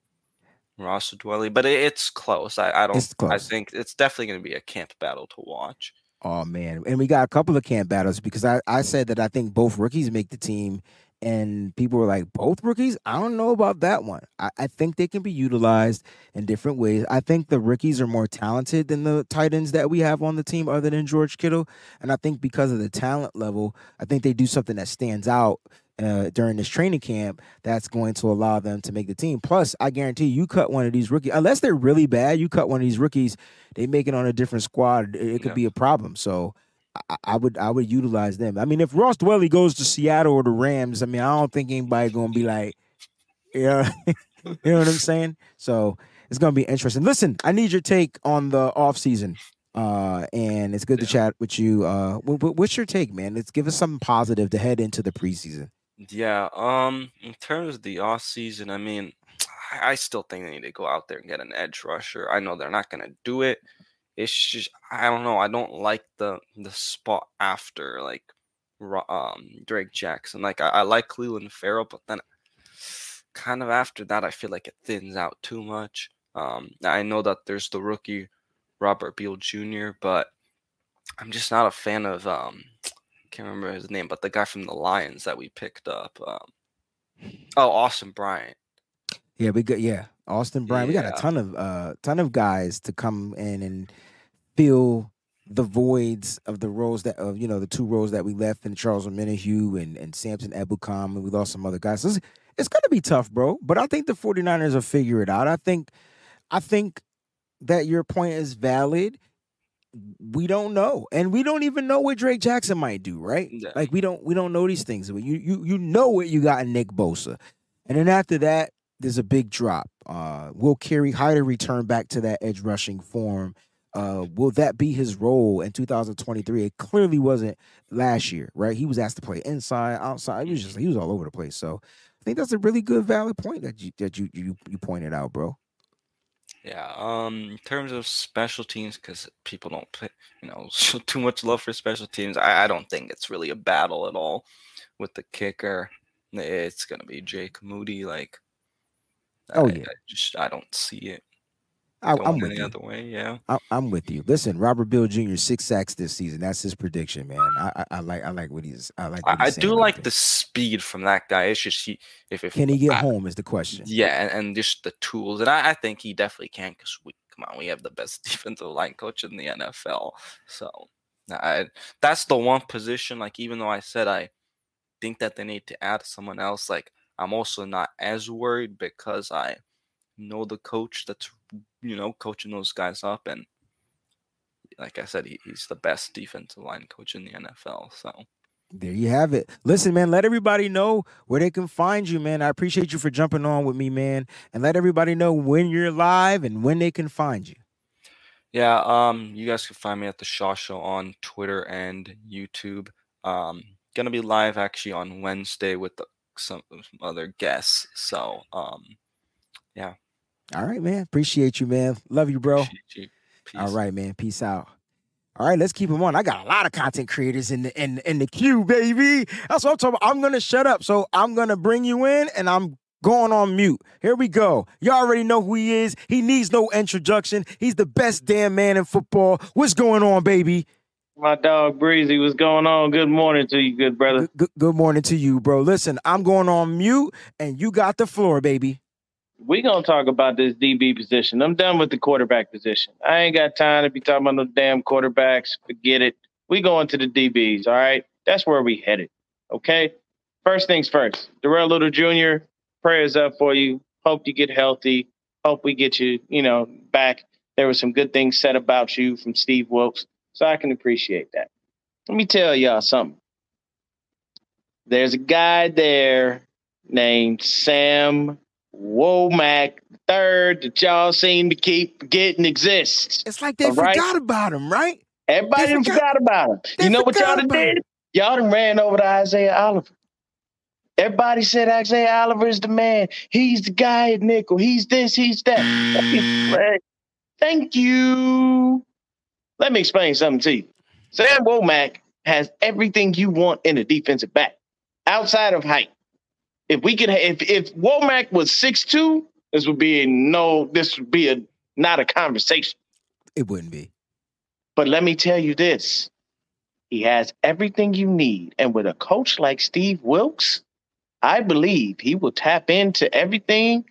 Ross Dwelley, but it, it's close. I, I don't. I think it's definitely going to be a camp battle to watch. Oh man, and we got a couple of camp battles because I I mm. said that I think both rookies make the team and people were like, both rookies? I don't know about that one. I, I, think they can be utilized in different ways. I think the rookies are more talented than the tight ends that we have on the team, other than George Kittle. And I think because of the talent level, I think they do something that stands out. Uh, during this training camp, that's going to allow them to make the team. Plus, I guarantee you, cut one of these rookies, unless they're really bad, you cut one of these rookies, they make it on a different squad. It, it could yeah. be a problem. So, I, I, would I would utilize them. I mean, if Ross Dwelley goes to Seattle or the Rams, I mean, I don't think anybody gonna be like, yeah, [laughs] you know what I'm saying? So it's gonna be interesting. Listen, I need your take on the off season. Uh, and it's good yeah. to chat with you. Uh, what's your take, man? Let's give us something positive to head into the preseason. Yeah. Um, in terms of the off season, I mean, I still think they need to go out there and get an edge rusher. I know they're not gonna do it it's just I don't know. I don't like the the spot after like um Drake Jackson. Like I, I like Clelin Ferrell, but then kind of after that, I feel like it thins out too much. Um, I know that there's the rookie Robert Beal Jr., but I'm just not a fan of um can't remember his name, but the guy from the Lions that we picked up. Um, oh, Austin Bryant. Yeah, we got yeah. Austin Bryant. We got a ton of uh ton of guys to come in and fill the voids of the roles that of you know the two roles that we left in Charles Omenihu and and Samson Ebukam and we lost some other guys. So it's, it's gonna be tough, bro. But I think the 49ers will figure it out. I think I think that your point is valid. We don't know. And we don't even know what Drake Jackson might do, right? Yeah. Like we don't we don't know these things. You you you know what you got in Nick Bosa. And then after that, there's a big drop. Uh, will Kerry Hyder return back to that edge rushing form? Uh, will that be his role in 2023? It clearly wasn't last year, right? He was asked to play inside, outside. He was just he was all over the place. So I think that's a really good, valid point that you that you you, you pointed out, bro. Yeah. Um, in terms of special teams, because people don't put, you know, [laughs] show too much love for special teams. I, I don't think it's really a battle at all with the kicker. It's gonna be Jake Moody. Like, Oh, I, yeah. I just I don't see it I, I'm with you. other way. Yeah. I, I'm with you. Listen, Robert Beal Jr. six sacks this season. That's his prediction, man. I, I, I like I like what he's I like. I, I do like there. the speed from that guy. It's just he if if Can he get I- home? Is the question. Yeah, and, and just the tools, and I, I think he definitely can because we come on, we have the best [laughs] defensive line coach in the NFL. So I, that's the one position. Like even though I said I think that they need to add someone else, like I'm also not as worried because I know the coach that's you know coaching those guys up, and like I said, he, he's the best defensive line coach in the NFL. So There you have it. Listen, man, let everybody know where they can find you, man. I appreciate you for jumping on with me, man. And let everybody know when you're live and when they can find you. Yeah, um, you guys can find me at the Shaw Show on Twitter and YouTube. Um, gonna be live actually on Wednesday with the, some, other guests. So, um, All right, man. Appreciate you, man. Love you, bro. appreciate you. All Peace. right, man. Peace out. All right, let's keep them on. I got a lot of content creators in the in in the queue, baby. That's what I'm talking about. I'm gonna shut up. So I'm gonna bring you in and I'm going on mute. Here we go. You already know who he is. He needs no introduction. He's the best damn man in football. What's going on, baby? My dog Breezy, what's going on? Good morning to you, good brother. Good, good, good morning to you, bro. Listen, I'm going on mute and you got the floor, baby. We gonna talk about this DB position. I'm done with the quarterback position. I ain't got time to be talking about no damn quarterbacks. Forget it. We going to the DBs. All right, that's where we headed. Okay. First things first. Darrell Luter Jr. Prayers up for you. Hope you get healthy. Hope we get you, you know, back. There were some good things said about you from Steve Wilks, so I can appreciate that. Let me tell y'all something. There's a guy there named Sam Womack third that y'all seem to keep getting exists. It's like they All right. forgot about him, right? Everybody They forgot- forgot about him. You know what y'all done did? Y'all done ran over to Isaiah Oliver. Everybody said Isaiah Oliver is the man. He's the guy at nickel. He's this, he's that. Thank you. Mm. Let me explain something to you. Sam Womack has everything you want in a defensive back, outside of height. If we could, if if Womack was six two, this would be a no. This would be a not a conversation. It wouldn't be. But let me tell you this he has everything you need. And with a coach like Steve Wilks, I believe he will tap into everything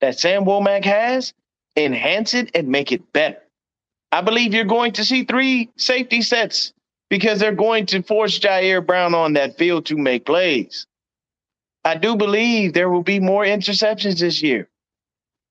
that Sam Womack has, enhance it, and make it better. I believe you're going to see three safety sets because they're going to force Ji'Ayir Brown on that field to make plays. I do believe there will be more interceptions this year.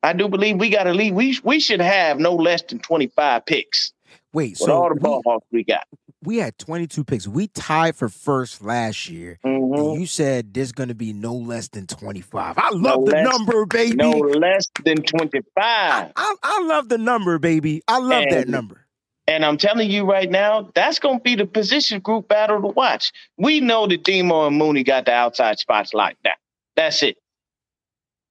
I do believe we got to leave. We, we should have no less than 25 picks Wait, so all the we, ball hawks we got. we had 22 picks. We tied for first last year. Mhm. And you said there's going to be no less than 25. I love No the less- number, baby. No less than 25. I, I love the number, baby. I love that number. And I'm telling you right now, that's going to be the position group battle to watch. We know that Demo and Mooney got the outside spots locked down. That's it.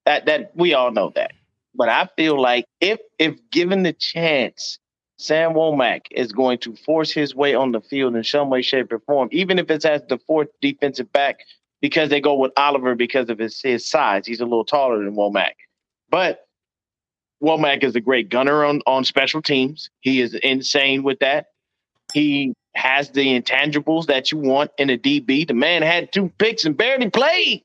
That that we all know that. But I feel like if if given the chance, Sam Womack is going to force his way on the field in some way, shape, or form, even if it's as the fourth defensive back, because they go with Oliver because of his his size. He's a little taller than Womack. But Womack is a great gunner on, on special teams. He is insane with that. He has the intangibles that you want in a DB. The man had two picks and barely played.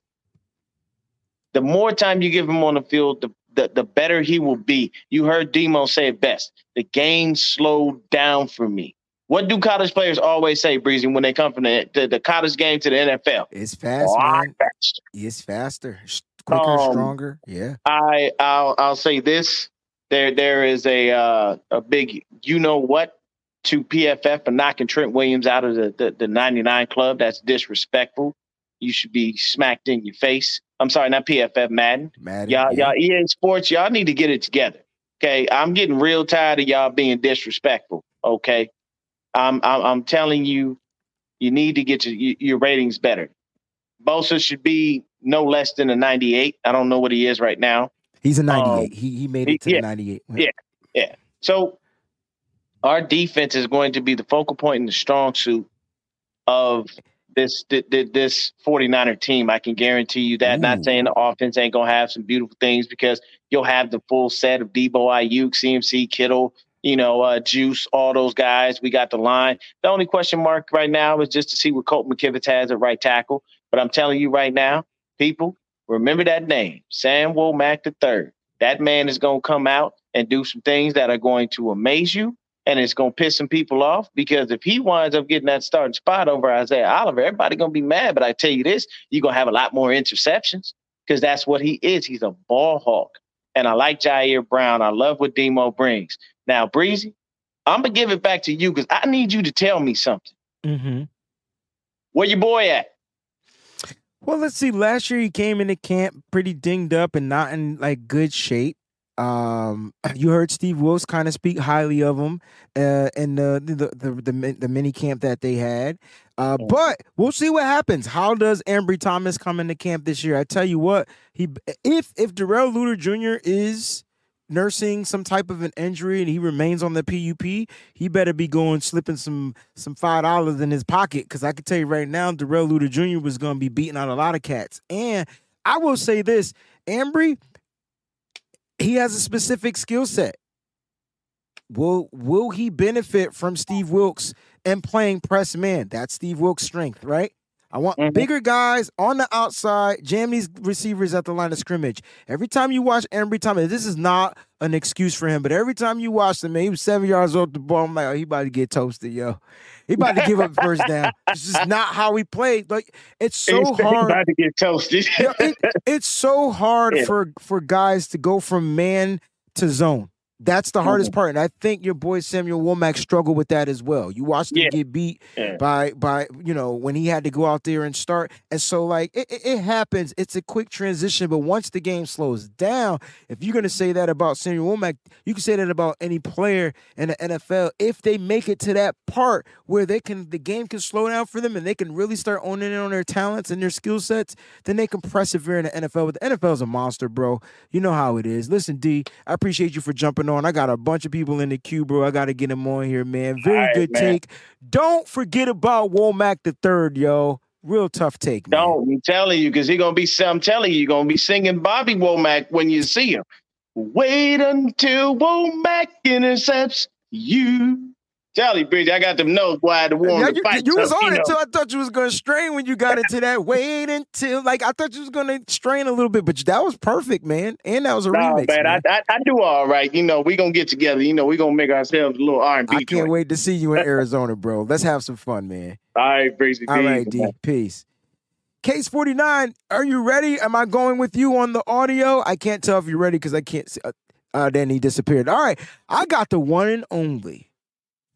The more time you give him on the field, the the, the better he will be. You heard Demo say it best. The game slowed down for me. What do college players always say, Breezy, when they come from the, the, the college game to the NFL? It's fast, man. It's faster, quicker, um, stronger. Yeah. I I'll I'll say this. There there is a uh, a big you know what to PFF for knocking Trent Williams out of the, the, the 99 club. That's disrespectful. You should be smacked in your face. I'm sorry, not PFF, Madden. Madden y'all, yeah. y'all EA Sports, y'all need to get it together. Okay. I'm getting real tired of y'all being disrespectful. Okay. I'm, I'm, I'm telling you, you need to get your, your ratings better. Bosa should be no less than a 98. I don't know what he is right now. He's a 98. Um, he, he made it to yeah, 98. Yeah. Yeah. So our defense is going to be the focal point and the strong suit of this this 49er team. I can guarantee you that. Ooh. Not saying the offense ain't gonna have some beautiful things because you'll have the full set of Deebo, Aiyuk, CMC, Kittle, you know, uh, Juice, all those guys. We got the line. The only question mark right now is just to see what Colt McKivitz has at right tackle. But I'm telling you right now, people, remember that name, Sam Womack III. That man is going to come out and do some things that are going to amaze you and it's going to piss some people off because if he winds up getting that starting spot over Isaiah Oliver, everybody going to be mad. But I tell you this, you're going to have a lot more interceptions because that's what he is. He's a ball hawk. And I like Ji'Ayir Brown. I love what Demo brings. Now, Breezy, I'm going to give it back to you because I need you to tell me something. Mm-hmm. Where your boy at? Well, let's see. Last year he came into camp pretty dinged up and not in like good shape. Um, [clears throat] you heard Steve Wilks kind of speak highly of him uh, in the the, the the the mini camp that they had. Uh, but we'll see what happens. How does Ambry Thomas come into camp this year? I tell you what, he if if Darrell Luter Jr. is nursing some type of an injury and he remains on the PUP, he better be going slipping some some five dollars in his pocket because I can tell you right now, Darrell Luter Jr. was going to be beating out a lot of cats. And I will say this, Ambry, he has a specific skill set. Will will he benefit from Steve Wilks and playing press man? That's Steve Wilks' strength, right? I want mm-hmm. bigger guys on the outside, jam these receivers at the line of scrimmage. Every time you watch every time, this is not an excuse for him, but every time you watch him, man, he was seven yards off the ball. I'm like, oh, he about to get toasted, yo. He about to give up [laughs] first down. This is not how he played. Like it's so He's hard. About to get toasted. it, it's so hard [laughs] yeah. for for guys to go from man to zone. That's the hardest mm-hmm. part, and I think your boy Samuel Womack struggled with that as well. You watched him yeah. get beat yeah. by by you know when he had to go out there and start, and so like it, it, it, happens. It's a quick transition, but once the game slows down, if you're gonna say that about Samuel Womack, you can say that about any player in the NFL. If they make it to that part where they can, the game can slow down for them, and they can really start owning in on their talents and their skill sets, then they can persevere in the NFL. But the NFL is a monster, bro. You know how it is. Listen, D, I appreciate you for jumping on. I got a bunch of people in the queue, bro. I got to get them on here, man. Very right, good man. take. Don't forget about Womack the third, yo. Real tough take. Man. Don't. I'm telling you, because he's gonna be. I'm telling you, you're gonna be singing Bobby Womack when you see him. Wait until Womack intercepts you. Charlie Bridge, I got them. I had to warm yeah, the fight. You, you was on it too. I thought you was gonna strain when you got into that. Wait until like I thought you was gonna strain a little bit, but that was perfect, man. And that was a nah, remix. Man, man. I, I, I, do all right. You know, we gonna get together. You know, we gonna make ourselves a little R and B. I can't joint. wait to see you in [laughs] Arizona, bro. Let's have some fun, man. All right, Breezy. All right, D. Peace. Case 49, are you ready? Am I going with you on the audio? I can't tell if you're ready because I can't see. Uh, uh, then he disappeared. All right. I got the one and only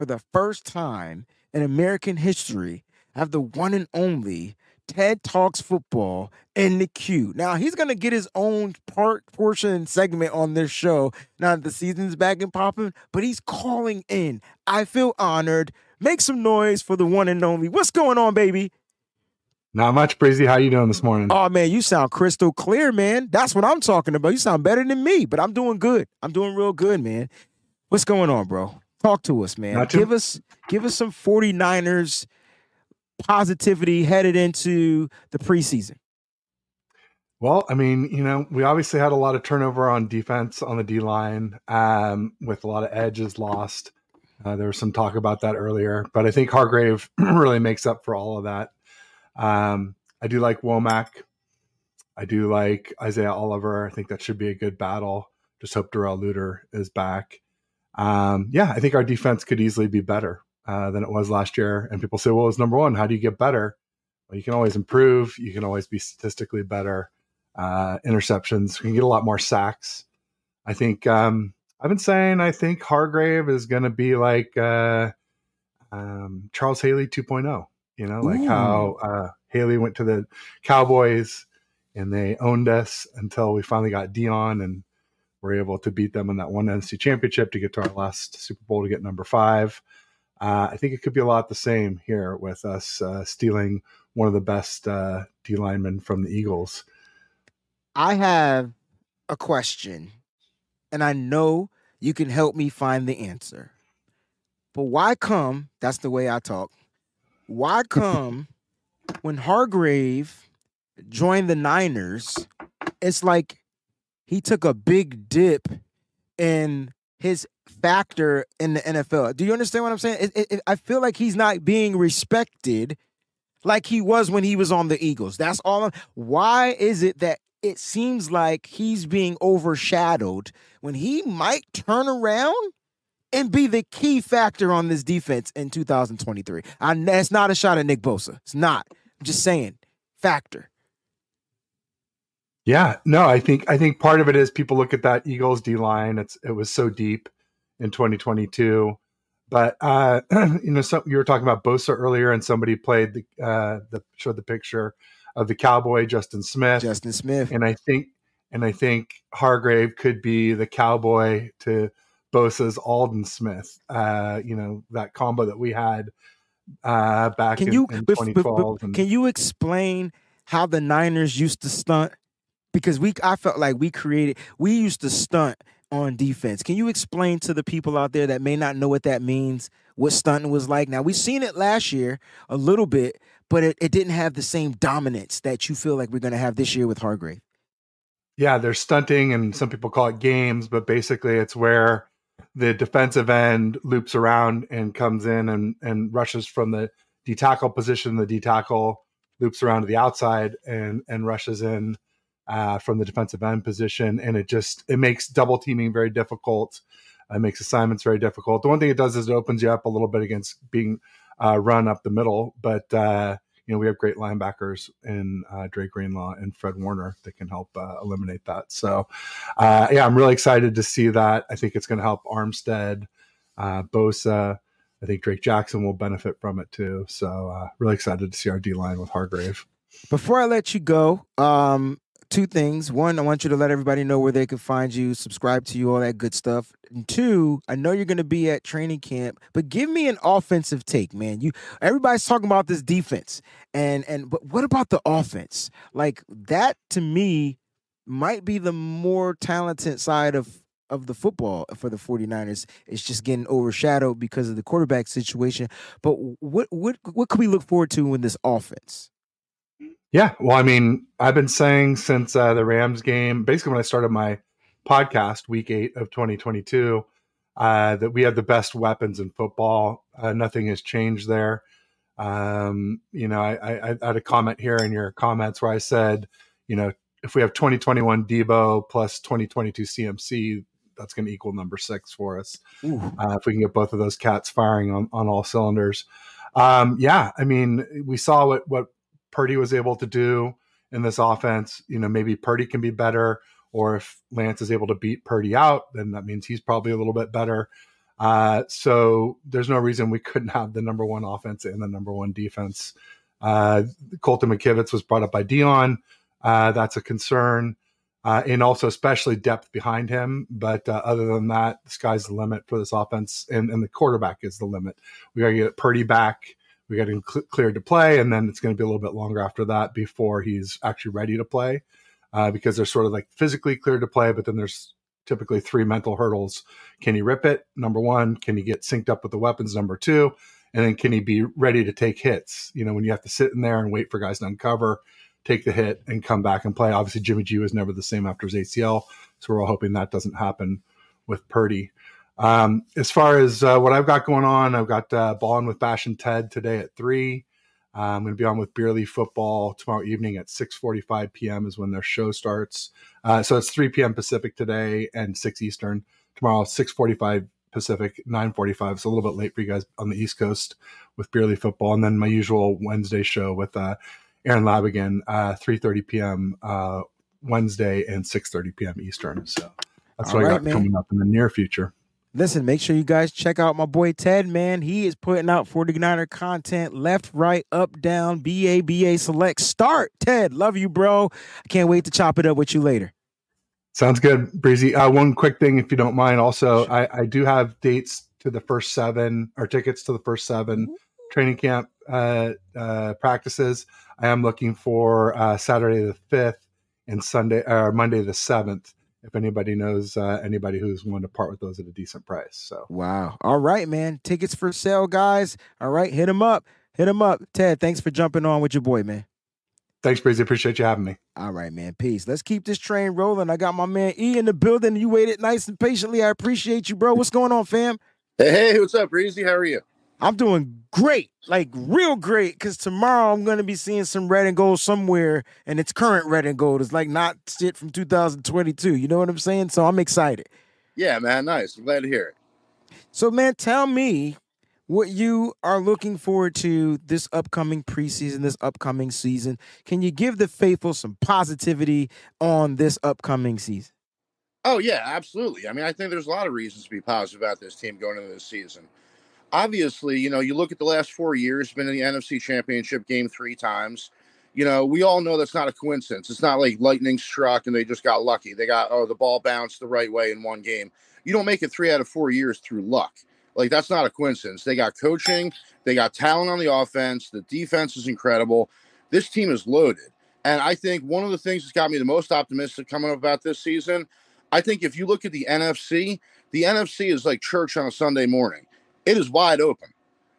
for the first time in American history, have the one and only Ted Talks Football in the queue. Now he's gonna get his own part portion segment on this show. Now the season's back and popping, but he's calling in. I feel honored. Make some noise for the one and only. What's going on, baby? Not much, Breezy. How you doing this morning? Oh man, you sound crystal clear, man. That's what I'm talking about. You sound better than me, but I'm doing good. I'm doing real good, man. What's going on, bro? Talk to us, man. Give us give us some 49ers positivity headed into the preseason. Well, I mean, you know, we obviously had a lot of turnover on defense on the D line, um, with a lot of edges lost. Uh, there was some talk about that earlier, but I think Hargrave [clears throat] really makes up for all of that. Um, I do like Womack. I do like Isaiah Oliver. I think that should be a good battle. Just hope Darrell Luter is back. Um, yeah, I think our defense could easily be better uh, than it was last year. And people say, well, it's number one. How do you get better? Well, you can always improve. You can always be statistically better. Uh, interceptions. you can get a lot more sacks. I think um, I've been saying I think Hargrave is going to be like uh, um, Charles Haley 2.0. You know, like Ooh. how uh, Haley went to the Cowboys and they owned us until we finally got Dion and were able to beat them in that one NFC championship to get to our last Super Bowl to get number five. Uh, I think it could be a lot the same here with us uh, stealing one of the best uh, D linemen from the Eagles. I have a question, and I know you can help me find the answer. But why come? That's the way I talk. Why come [laughs] when Hargrave joined the Niners, it's like he took a big dip in his factor in the NFL. Do you understand what I'm saying? It, it, I feel like he's not being respected like he was when he was on the Eagles. That's all. I'm, why is it that it seems like he's being overshadowed when he might turn around and be the key factor on this defense in 2023? I, it's not a shot at Nick Bosa. It's not. I'm just saying, factor. Yeah, no, I think I think part of it is people look at that Eagles D line. It's it was so deep in 2022, but uh, [clears throat] you know, so you were talking about Bosa earlier, and somebody played the uh, the showed the picture of the Cowboy Justin Smith. Justin Smith, and I think and I think Hargrave could be the Cowboy to Bosa's Aldon Smith. Uh, you know that combo that we had uh, back can in, you, in 2012. and, can you explain how the Niners used to stunt? Because we I felt like we created we used to stunt on defense. Can you explain to the people out there that may not know what that means, what stunting was like? Now we've seen it last year a little bit, but it, it didn't have the same dominance that you feel like we're gonna have this year with Hargrave. Yeah, there's stunting and some people call it games, but basically it's where the defensive end loops around and comes in and, and rushes from the D tackle position. The D tackle loops around to the outside and and rushes in uh, from the defensive end position, and it just it makes double teaming very difficult. It makes assignments very difficult. The one thing it does is it opens you up a little bit against being uh, run up the middle, but uh, you know we have great linebackers in uh, Drake Greenlaw and Fred Warner that can help uh, eliminate that. So uh, yeah, I'm really excited to see that. I think it's going to help Armstead, uh, Bosa. I think Drake Jackson will benefit from it too. So really excited to see our D line with Hargrave. Before I let you go, um, two things. One, I want you to let everybody know where they can find you, subscribe to you, all that good stuff. And two, I know you're going to be at training camp, but give me an offensive take, man. You everybody's talking about this defense, and and but what about the offense? Like that to me might be the more talented side of of the football for the 49ers. It's just getting overshadowed because of the quarterback situation. But what what what could we look forward to in this offense? Yeah, well, I mean, I've been saying since uh, the Rams game, basically when I started my podcast, week eight of 2022, uh, that we have the best weapons in football. Uh, nothing has changed there. Um, you know, I, I, I, had a comment here in your comments where I said, you know, if we have 2021 Deebo plus 2022 CMC, that's going to equal number six for us. Uh, if we can get both of those cats firing on, on all cylinders. Um, yeah, I mean, we saw what, what Purdy was able to do in this offense. You know, maybe Purdy can be better, or if Lance is able to beat Purdy out, then that means he's probably a little bit better. Uh, so there's no reason we couldn't have the number one offense and the number one defense. Uh, Colton McKivitz was brought up by Dion. Uh, that's a concern. Uh, and also especially depth behind him. But uh, other than that, the sky's the limit for this offense, and, and the quarterback is the limit. We got to get Purdy back we got him cl- cleared to play, and then it's going to be a little bit longer after that before he's actually ready to play, uh, because they're sort of like physically cleared to play, but then there's typically three mental hurdles. Can he rip it? Number one, can he get synced up with the weapons? Number two, and then can he be ready to take hits? You know, when you have to sit in there and wait for guys to uncover, take the hit, and come back and play. Obviously, Jimmy G was never the same after his ACL, so we're all hoping that doesn't happen with Purdy. Um, as far as uh, what I've got going on, I've got uh, balling with Bash and Ted today at three. Uh, I'm going to be on with Beerly Football tomorrow evening at 6:45 p.m. is when their show starts. Uh, so it's 3 p.m. Pacific today and 6 Eastern. Tomorrow 6:45 Pacific, 9:45. It's a little bit late for you guys on the East Coast with Beerly Football, and then my usual Wednesday show with uh, Aaron Labigan, uh, 3:30 p.m. Uh, Wednesday and 6:30 p.m. Eastern. So that's All what I got man. coming up in the near future. Listen, make sure you guys check out my boy Ted, man. He is putting out 49er content left, right, up, down, BA, BA, select, start. Ted, love you, bro. I can't wait to chop it up with you later. Sounds good, Breezy. Uh, one quick thing, if you don't mind. Also, I, I do have dates to the first seven, or tickets to the first seven training camp uh, uh, practices. I am looking for uh, Saturday the fifth and Sunday or Monday the seventh. If anybody knows uh, anybody who's willing to part with those at a decent price, so Wow. All right, man. Tickets for sale, guys. All right, hit them up. Hit them up. Ted, thanks for jumping on with your boy, man. thanks, Breezy. Appreciate you having me. All right, man. Peace. Let's keep this train rolling. I got my man E in the building. You waited nice and patiently. I appreciate you, bro. What's going on, fam? Hey, what's up, Breezy? How are you? I'm doing great, like real great, because tomorrow I'm gonna be seeing some red and gold somewhere, and it's current red and gold. It's like not shit from 2022. You know what I'm saying? So I'm excited. Yeah, man, nice. I'm glad to hear it. So, man, tell me what you are looking forward to this upcoming preseason, this upcoming season. Can you give the faithful some positivity on this upcoming season? Oh yeah, absolutely. I mean, I think there's a lot of reasons to be positive about this team going into this season. Obviously, you know, you look at the last four years, been in the NFC Championship game three times. You know, we all know that's not a coincidence. It's not like lightning struck and they just got lucky. They got oh the ball bounced the right way in one game. You don't make it three out of four years through luck. Like that's not a coincidence. They got coaching, they got talent on the offense, the defense is incredible. This team is loaded. And I think one of the things that's got me the most optimistic coming up about this season, I think if you look at the NFC, the NFC is like church on a Sunday morning. It is wide open.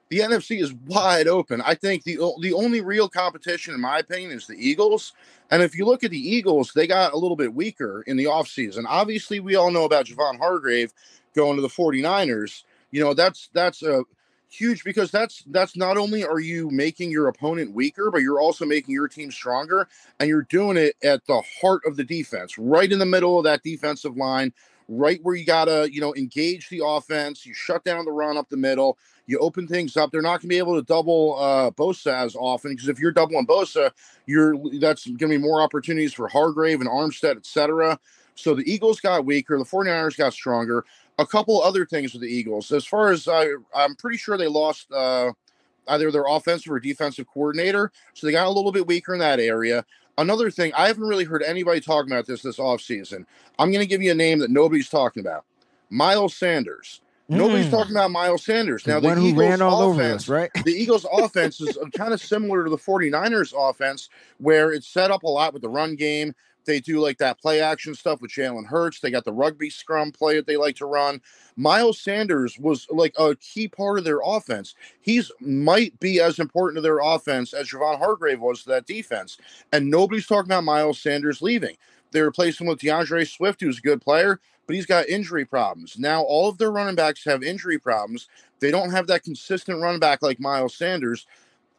The NFC is wide open. I think the the only real competition, in my opinion, is the Eagles. And if you look at the Eagles, they got a little bit weaker in the offseason. Obviously, we all know about Javon Hargrave going to the 49ers. You know, that's that's a huge because that's that's not only are you making your opponent weaker, but you're also making your team stronger, and you're doing it at the heart of the defense, right in the middle of that defensive line, right where you gotta, you know, engage the offense. You shut down the run up the middle. You open things up. They're not to be able to double uh, Bosa as often because if you're doubling Bosa, you're that's to be more opportunities for Hargrave and Armstead, etc. So the Eagles got weaker. The 49ers got stronger. A couple other things with the Eagles. As far as I, I'm pretty sure they lost uh, either their offensive or defensive coordinator. So they got a little bit weaker in that area. Another thing, I haven't really heard anybody talking about this this offseason. I'm going to give you a name that nobody's talking about Miles Sanders. Nobody's Mm. talking about Miles Sanders. Now, the who Eagles ran all over offense, us, right? the Eagles' offense is kind of similar to the 49ers' offense, where it's set up a lot with the run game. They do like that play action stuff with Jalen Hurts. They got the rugby scrum play that they like to run. Miles Sanders was like a key part of their offense. He's might be as important to their offense as Javon Hargrave was to that defense. And nobody's talking about Miles Sanders leaving. They replaced him with D'Andre Swift, who's a good player, but he's got injury problems. Now, all of their running backs have injury problems. They don't have that consistent run back like Miles Sanders.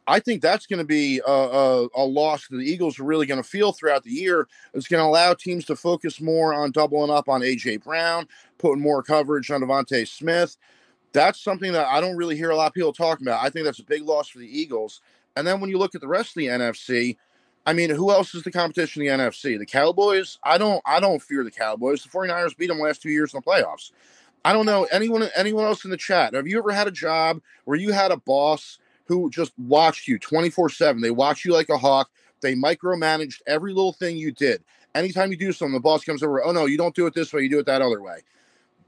I think that's going to be a, a, a loss that the Eagles are really going to feel throughout the year. It's going to allow teams to focus more on doubling up on A.J. Brown, putting more coverage on DeVonta Smith. That's something that I don't really hear a lot of people talking about. I think that's a big loss for the Eagles. And then when you look at the rest of the NFC, I mean, who else is the competition in the NFC? The Cowboys? I don't I don't fear the Cowboys. The 49ers beat them last two years in the playoffs. I don't know anyone anyone else in the chat. Have you ever had a job where you had a boss who just watched you 24/7? They watch you like a hawk. They micromanaged every little thing you did. Anytime you do something, the boss comes over, "Oh no, you don't do it this way, you do it that other way."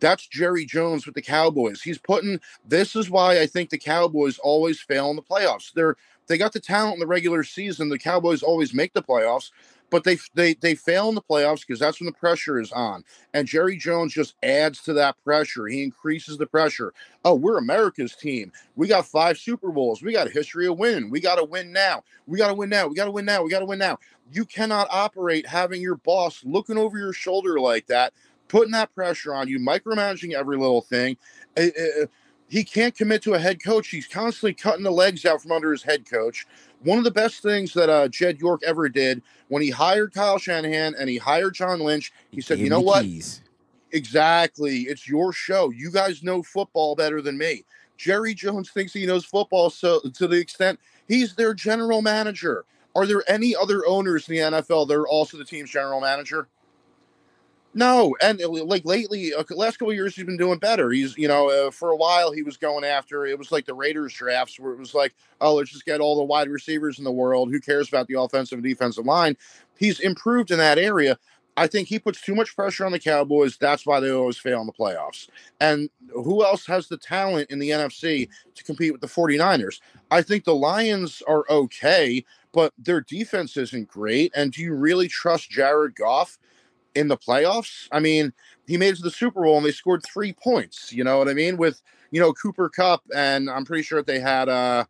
That's Jerry Jones with the Cowboys. He's putting this is why I think the Cowboys always fail in the playoffs. They're they got the talent in the regular season. The Cowboys always make the playoffs, but they they they fail in the playoffs because that's when the pressure is on. And Jerry Jones just adds to that pressure. He increases the pressure. Oh, we're America's team. We got five Super Bowls. We got a history of winning. We got to win now. We got to win now. We got to win now. We got to win now. You cannot operate having your boss looking over your shoulder like that, putting that pressure on you, micromanaging every little thing. Eh, eh, he can't commit to a head coach. He's constantly cutting the legs out from under his head coach. One of the best things that uh, Jed York ever did when he hired Kyle Shanahan and he hired John Lynch, he said, "You know what? keys. Exactly. It's your show. You guys know football better than me. Jerry Jones thinks he knows football so to the extent he's their general manager. Are there any other owners in the NFL that are also the team's general manager? No, and uh, like lately, uh, last couple of years, he's been doing better. He's, you know, uh, for a while he was going after. It was like the Raiders drafts, where it was like, oh, let's just get all the wide receivers in the world. Who cares about the offensive and defensive line? He's improved in that area. I think he puts too much pressure on the Cowboys. That's why they always fail in the playoffs. And who else has the talent in the NFC to compete with the 49ers? I think the Lions are okay, but their defense isn't great. And do you really trust Jared Goff in the playoffs? I mean, he made it to the Super Bowl and they scored three points. You know what I mean? With, you know, Cooper Kupp, and I'm pretty sure they had uh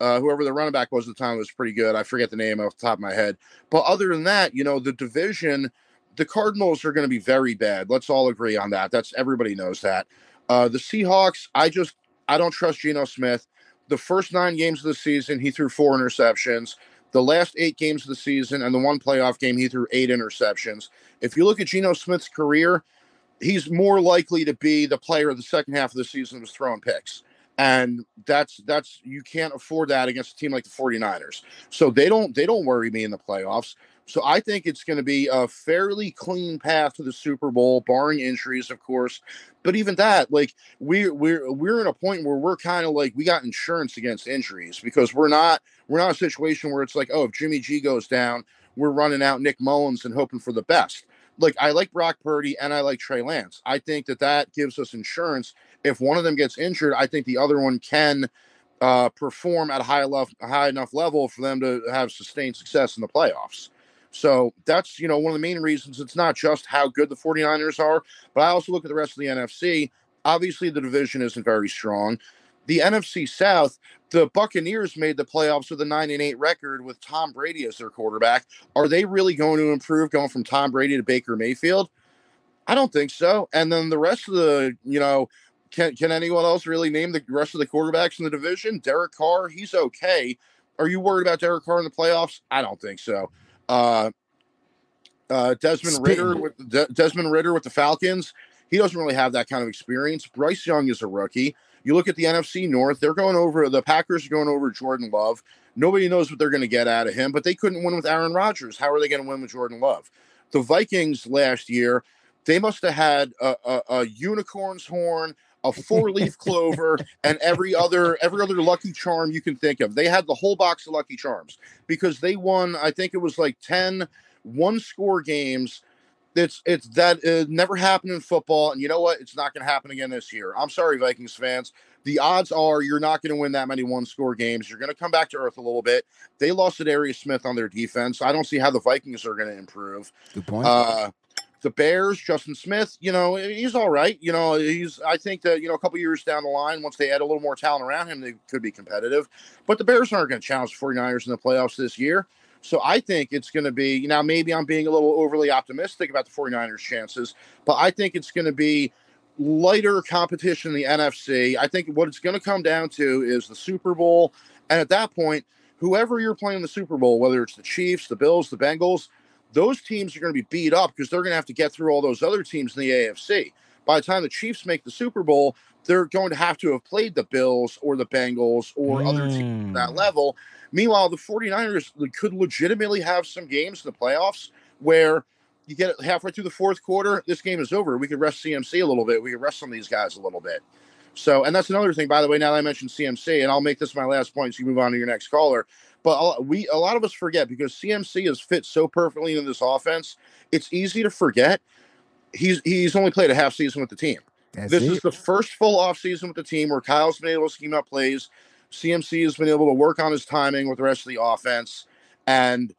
uh, whoever the running back was at the time was pretty good. I forget the name off the top of my head. But other than that, you know, the division the Cardinals are going to be very bad. Let's all agree on that. That's everybody knows that. Uh, the Seahawks, I just I don't trust Geno Smith. The first nine games of the season, he threw four interceptions. The last eight games of the season and the one playoff game, he threw eight interceptions. If you look at Geno Smith's career, he's more likely to be the player of the second half of the season who was throwing picks. And that's that's you can't afford that against a team like the 49ers. So they don't they don't worry me in the playoffs. So I think it's going to be a fairly clean path to the Super Bowl, barring injuries, of course. But even that, like we we're we're in a point where we're kind of like we got insurance against injuries because we're not we're not a situation where it's like oh if Jimmy G goes down, we're running out Nick Mullens and hoping for the best. Like I like Brock Purdy and I like Trey Lance. I think that that gives us insurance. If one of them gets injured, I think the other one can uh, perform at a high level, high enough level for them to have sustained success in the playoffs. So that's, you know, one of the main reasons it's not just how good the 49ers are, but I also look at the rest of the NFC. Obviously, the division isn't very strong. The NFC South, the Buccaneers made the playoffs with a 9 and 8 record with Tom Brady as their quarterback. Are they really going to improve going from Tom Brady to Baker Mayfield? I don't think so. And then the rest of the, you know, can can anyone else really name the rest of the quarterbacks in the division? Derek Carr, he's okay. Are you worried about Derek Carr in the playoffs? I don't think so. Uh, uh, Desmond. Ridder with De- Desmond Ridder with the Falcons. He doesn't really have that kind of experience. Bryce Young is a rookie. You look at the NFC North; they're going over the Packers are going over Jordan Love. Nobody knows what they're going to get out of him, but they couldn't win with Aaron Rodgers. How are they going to win with Jordan Love? The Vikings last year, they must have had a, a, a unicorn's horn, a four-leaf [laughs] clover, and every other every other lucky charm you can think of. They had the whole box of lucky charms because they won. I think it was like 10 one-score games. It's it's that uh, never happened in football, and you know what? It's not going to happen again this year. I'm sorry, Vikings fans. The odds are you're not going to win that many one-score games. You're going to come back to earth a little bit. They lost to Darius Smith on their defense. I don't see how the Vikings are going to improve. Good point. Uh, the Bears, Justin Smith, you know, he's all right. You know, he's, I think that, you know, a couple years down the line, once they add a little more talent around him, they could be competitive. But the Bears aren't going to challenge the 49ers in the playoffs this year. So I think it's going to be, you know, maybe I'm being a little overly optimistic about the 49ers' chances, but I think it's going to be lighter competition in the NFC. I think what it's going to come down to is the Super Bowl. And at that point, whoever you're playing in the Super Bowl, whether it's the Chiefs, the Bills, the Bengals, those teams are going to be beat up because they're going to have to get through all those other teams in the AFC. By the time the Chiefs make the Super Bowl, they're going to have to have played the Bills or the Bengals or other teams at that mm. level. Meanwhile, the 49ers could legitimately have some games in the playoffs where you get it halfway through the fourth quarter, this game is over. We could rest CMC a little bit. We could rest some of these guys a little bit. So, and that's another thing, by the way, now that I mentioned CMC, and I'll make this my last point so you move on to your next caller. But a- we, a lot of us forget because CMC has fit so perfectly in this offense. It's easy to forget. He's he's only played a half season with the team. That's this it. is the first full off season with the team where Kyle's been able to scheme up plays. CMC has been able to work on his timing with the rest of the offense, and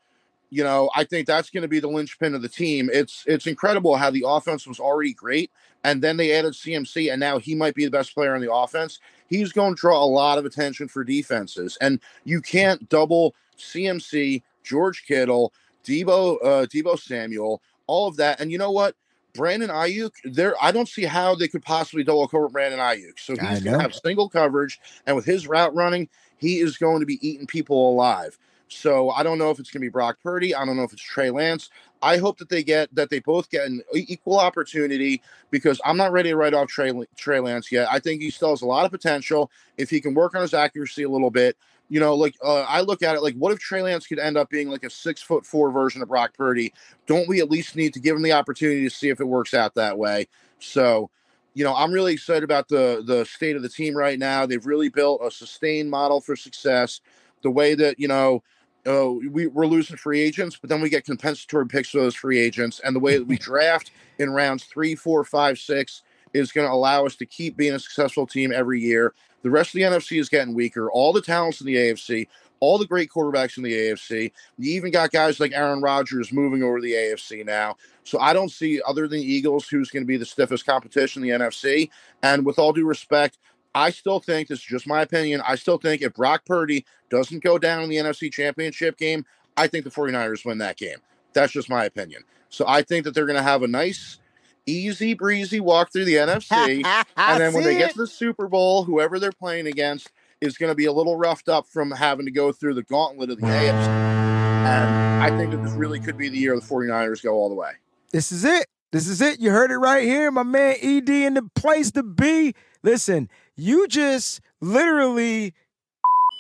you know I think that's going to be the linchpin of the team. It's it's incredible how the offense was already great, and then they added CMC, and now he might be the best player on the offense. He's going to draw a lot of attention for defenses, and you can't double CMC, George Kittle, Deebo, uh, Deebo Samuel, all of that. And you know what? Brandon Aiyuk, there I don't see how they could possibly double cover Brandon Aiyuk. So he's going to have single coverage, and with his route running, he is going to be eating people alive. So I don't know if it's going to be Brock Purdy. I don't know if it's Trey Lance. I hope that they get that they both get an equal opportunity because I'm not ready to write off Trey Trey Lance yet. I think he still has a lot of potential if he can work on his accuracy a little bit. You know, like uh, I look at it like, what if Trey Lance could end up being like a six foot four version of Brock Purdy? Don't we at least need to give him the opportunity to see if it works out that way? So, you know, I'm really excited about the the state of the team right now. They've really built a sustained model for success. The way that you know uh, we, we're losing free agents, but then we get compensatory picks for those free agents. And the way that we [laughs] draft in rounds three, four, five, six is going to allow us to keep being a successful team every year. The rest of the NFC is getting weaker. All the talents in the AFC, all the great quarterbacks in the AFC. You even got guys like Aaron Rodgers moving over the AFC now. So I don't see, other than the Eagles, who's going to be the stiffest competition in the NFC. And with all due respect, I still think this is just my opinion. I still think if Brock Purdy doesn't go down in the NFC championship game, I think the 49ers win that game. That's just my opinion. So I think that they're going to have a nice, easy breezy walk through the [laughs] NFC. and then when they get to the Super Bowl, whoever they're playing against is going to be a little roughed up from having to go through the gauntlet of the AFC. And I think that this really could be the year the 49ers go all the way. This is it. This is it. You heard it right here. My man ED in the place to be. Listen, you just literally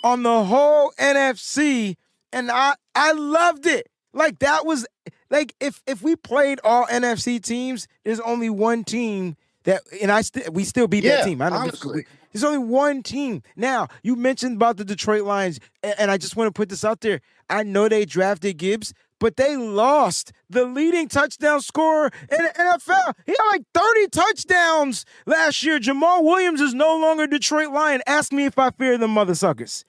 on the whole NFC, and I I loved it. Like that was like if if we played all NFC teams, there's only one team that and I still we still beat Yeah, that team. I don't honestly. there's only one team. Now, you mentioned about the Detroit Lions, a- and I just want to put this out there. I know they drafted Gibbs, but they lost the leading touchdown scorer in the NFL. He had like 30 touchdowns last year. Jamaal Williams is no longer Detroit Lion. Ask me if I fear the mother suckers.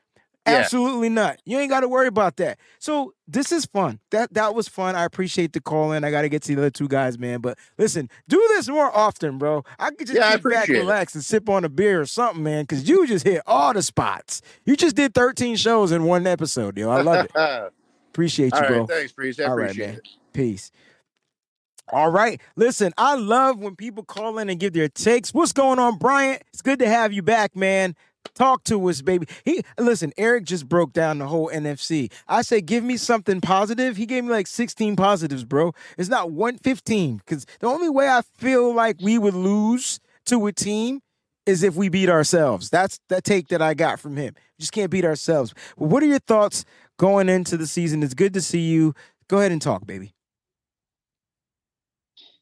Yeah. Absolutely not. You ain't got to worry about that. So this is fun. That that was fun. I appreciate the call in. I got to get to the other two guys, man. But listen, do this more often, bro. I could just Yeah, sit back, it. relax, and sip on a beer or something, man. Because you just hit all the spots. You just did 13 shows in one episode, yo. I love it. [laughs] Appreciate you, right, bro. thanks, Breeze. I All right, appreciate man. it. Peace. All right. Listen, I love when people call in and give their takes. What's going on, Bryant? It's good to have you back, man. Talk to us, baby. He listen, Eric just broke down the whole NFC. I say give me something positive. He gave me like 16 positives, bro. It's not 115. Because the only way I feel like we would lose to a team is if we beat ourselves. That's that take that I got from him. We just can't beat ourselves. Well, what are your thoughts going into the season? It's good to see you. Go ahead and talk, baby.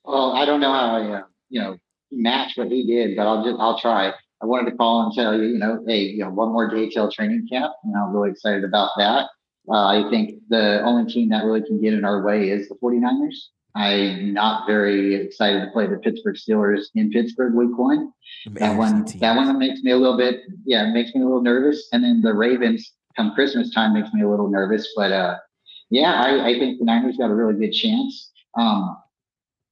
Well, I don't know how I, uh, you know, match what he did, but I'll just, I'll try. I wanted to call and tell you, you know, hey, you know, one more JTL training camp, and I'm really excited about that. Uh, I think the only team that really can get in our way is the 49ers. I'm not very excited to play the Pittsburgh Steelers in Pittsburgh week one. That one, that one makes me a little bit, yeah, it makes me a little nervous. And then the Ravens come Christmas time makes me a little nervous. But uh, yeah, I, I think the Niners got a really good chance. Um,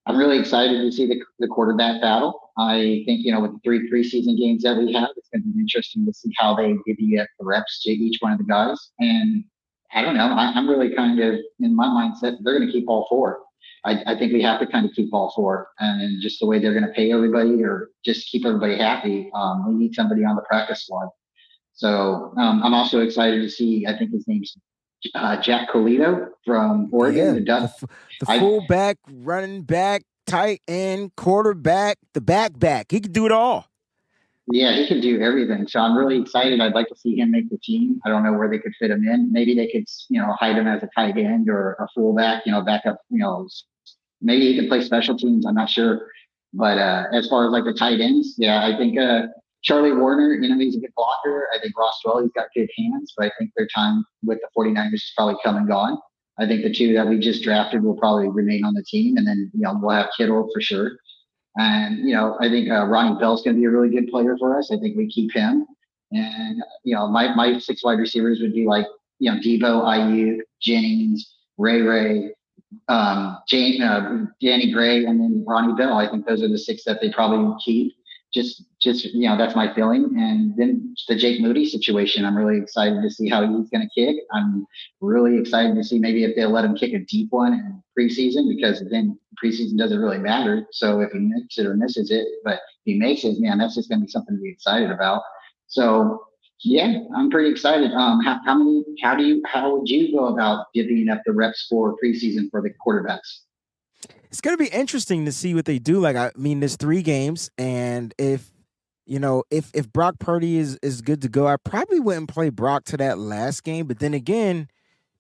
I'm really excited to see the, the quarterback battle. I think, you know, with the three preseason games that we have, it's going to be interesting to see how they divvy up the reps to each one of the guys. And I don't know, I, I'm really kind of in my mindset, they're going to keep all four. I, I think we have to kind of keep all four and just the way they're going to pay everybody or just keep everybody happy. Um, we need somebody on the practice squad. So um, I'm also excited to see, I think his name's uh, Jack Colletto from Oregon. Yeah, the the, the I- fullback, running back, tight end, quarterback, the back back. He could do it all. Yeah, he can do everything. So I'm really excited. I'd like to see him make the team. I don't know where they could fit him in. Maybe they could, you know, hide him as a tight end or a fullback, you know, back up, you know, maybe he can play special teams. I'm not sure. But uh, as far as like the tight ends, yeah, I think uh, Charlie Woerner, you know, he's a good blocker. I think Ross Dwell, he's got good hands, but I think their time with the 49ers is probably come and gone. I think the two that we just drafted will probably remain on the team. And then, you know, we'll have Kittle for sure. And, you know, I think uh, Ronnie Bell's going to be a really good player for us. I think we keep him. And, you know, my, my six wide receivers would be like, you know, Deebo, Aiyuk, Jennings, Ray Ray, um, Jane, uh, Danny Gray, and then Ronnie Bell. I think those are the six that they probably keep. Just just you know that's my feeling. And then the Jake Moody situation, I'm really excited to see how he's going to kick. I'm really excited to see maybe if they'll let him kick a deep one in preseason because then preseason doesn't really matter. So if he makes it or misses it, but if he makes it, man, that's just going to be something to be excited about. So yeah, I'm pretty excited. Um, how, how many? How do you? How would you go about divvying up the reps for preseason for the quarterbacks? It's going to be interesting to see what they do. Like, I mean, there's three games, and if you know, if if Brock Purdy is is good to go, I probably wouldn't play Brock to that last game. But then again,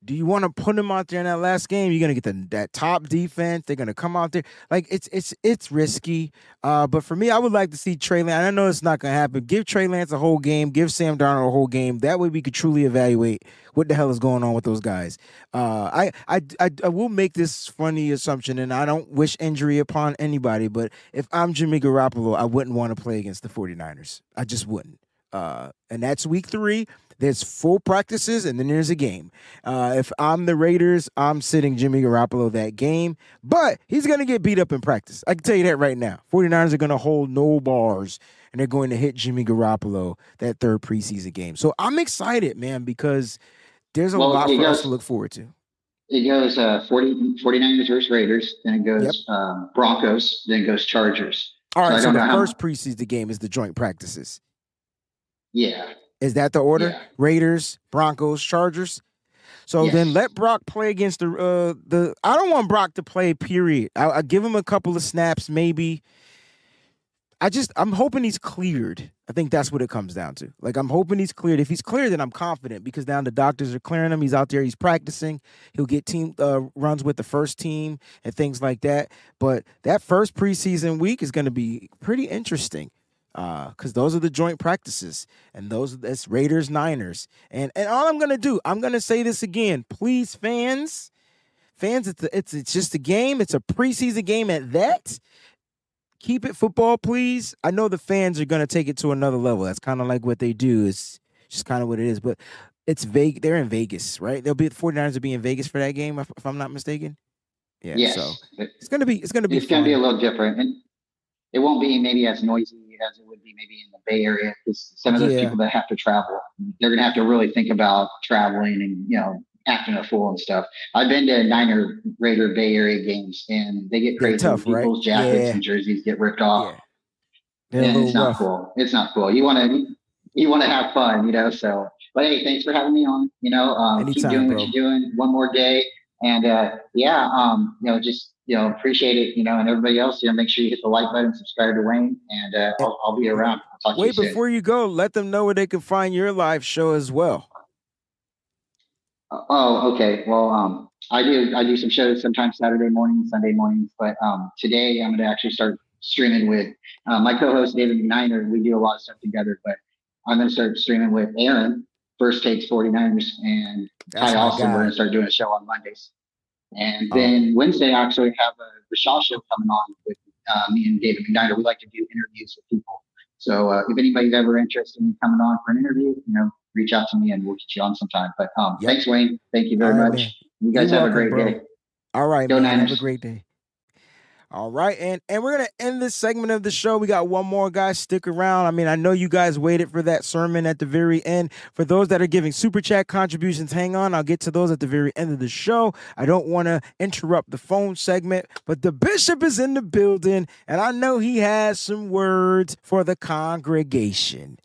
do you want to put him out there in that last game? You're gonna get the, that top defense. They're gonna come out there like it's it's it's risky. Uh, but for me, I would like to see Trey Lance. I know it's not gonna happen. Give Trey Lance a whole game. Give Sam Darnold a whole game. That way, we could truly evaluate what the hell is going on with those guys. Uh, I, I I I will make this funny assumption, and I don't wish injury upon anybody. But if I'm Jimmy Garoppolo, I wouldn't want to play against the 49ers. I just wouldn't. Uh, and that's week three. There's full practices and then there's a game. Uh, if I'm the Raiders, I'm sitting Jimmy Garoppolo that game, but he's going to get beat up in practice. I can tell you that right now. 49ers are going to hold no bars and they're going to hit Jimmy Garoppolo that third preseason game. So I'm excited, man, because there's a well, lot for goes, us to look forward to. It goes uh, 40, 49ers versus Raiders, then it goes yep. um, Broncos, then it goes Chargers. All right, so, so the first how... preseason game is the joint practices. Yeah. Is that the order? Yeah. Raiders, Broncos, Chargers. So yes. then let Brock play against the uh, the. I don't want Brock to play. Period. I, I give him a couple of snaps, maybe. I just I'm hoping he's cleared. I think that's what it comes down to. Like I'm hoping he's cleared. If he's cleared, then I'm confident because now the doctors are clearing him. He's out there. He's practicing. He'll get team uh, runs with the first team and things like that. But that first preseason week is going to be pretty interesting because uh, those are the joint practices, and those that's Raiders Niners, and and all I'm gonna do, I'm gonna say this again, please, fans, fans, it's a, it's it's just a game, it's a preseason game at that. Keep it football, please. I know the fans are gonna take it to another level. That's kind of like what they do. It's just kind of what it is, but it's vague. They're in Vegas, right? They'll be the 49ers will be in Vegas for that game, if, if I'm not mistaken. Yeah, yes. so it's gonna be it's gonna be it's gonna be a little different, and it won't be maybe as noisy as it would be maybe in the Bay Area because some of those yeah. people that have to travel, they're going to have to really think about traveling and you know acting a fool and stuff. I've been to Niner Raider Bay Area games and they get crazy. Tough, People's right? jackets yeah. and jerseys get ripped off. Yeah. And it's not rough. cool. It's not cool. You want to you want to have fun, you know. So, but hey, thanks for having me on. You know, um, Anytime, keep doing bro. what you're doing. One more day, and uh, yeah, um, you know, just you know, appreciate it, you know, and everybody else, you know, make sure you hit the like button, subscribe to Wayne, and uh, I'll, I'll, be around. I'll Wait, you before you go, let them know where they can find your live show as well. Uh, oh, okay. Well, um, I do I do some shows sometimes Saturday mornings, Sunday mornings, but um, today I'm going to actually start streaming with uh, my co-host David McNiner. We do a lot of stuff together, but I'm going to start streaming with Aaron, First Takes 49ers, and That's Ty Austin. We're going to start doing a show on Mondays. And oh. then Wednesday, I actually have a Rashad show coming on with uh, me and David McNiner. We like to do interviews with people. So uh, if anybody's ever interested in coming on for an interview, you know, reach out to me and we'll get you on sometime. But um, yep. thanks, Wayne. Thank you very right, much. Man. You guys You're have welcome, a great bro. day. All right, Go man. Niners. Have a great day. All right, and and we're gonna end this segment of the show. We got one more, guys. Stick around. I mean, I know you guys waited for that sermon at the very end. For those that are giving super chat contributions, hang on. I'll get to those at the very end of the show. I don't want to interrupt the phone segment, but the bishop is in the building, and I know he has some words for the congregation.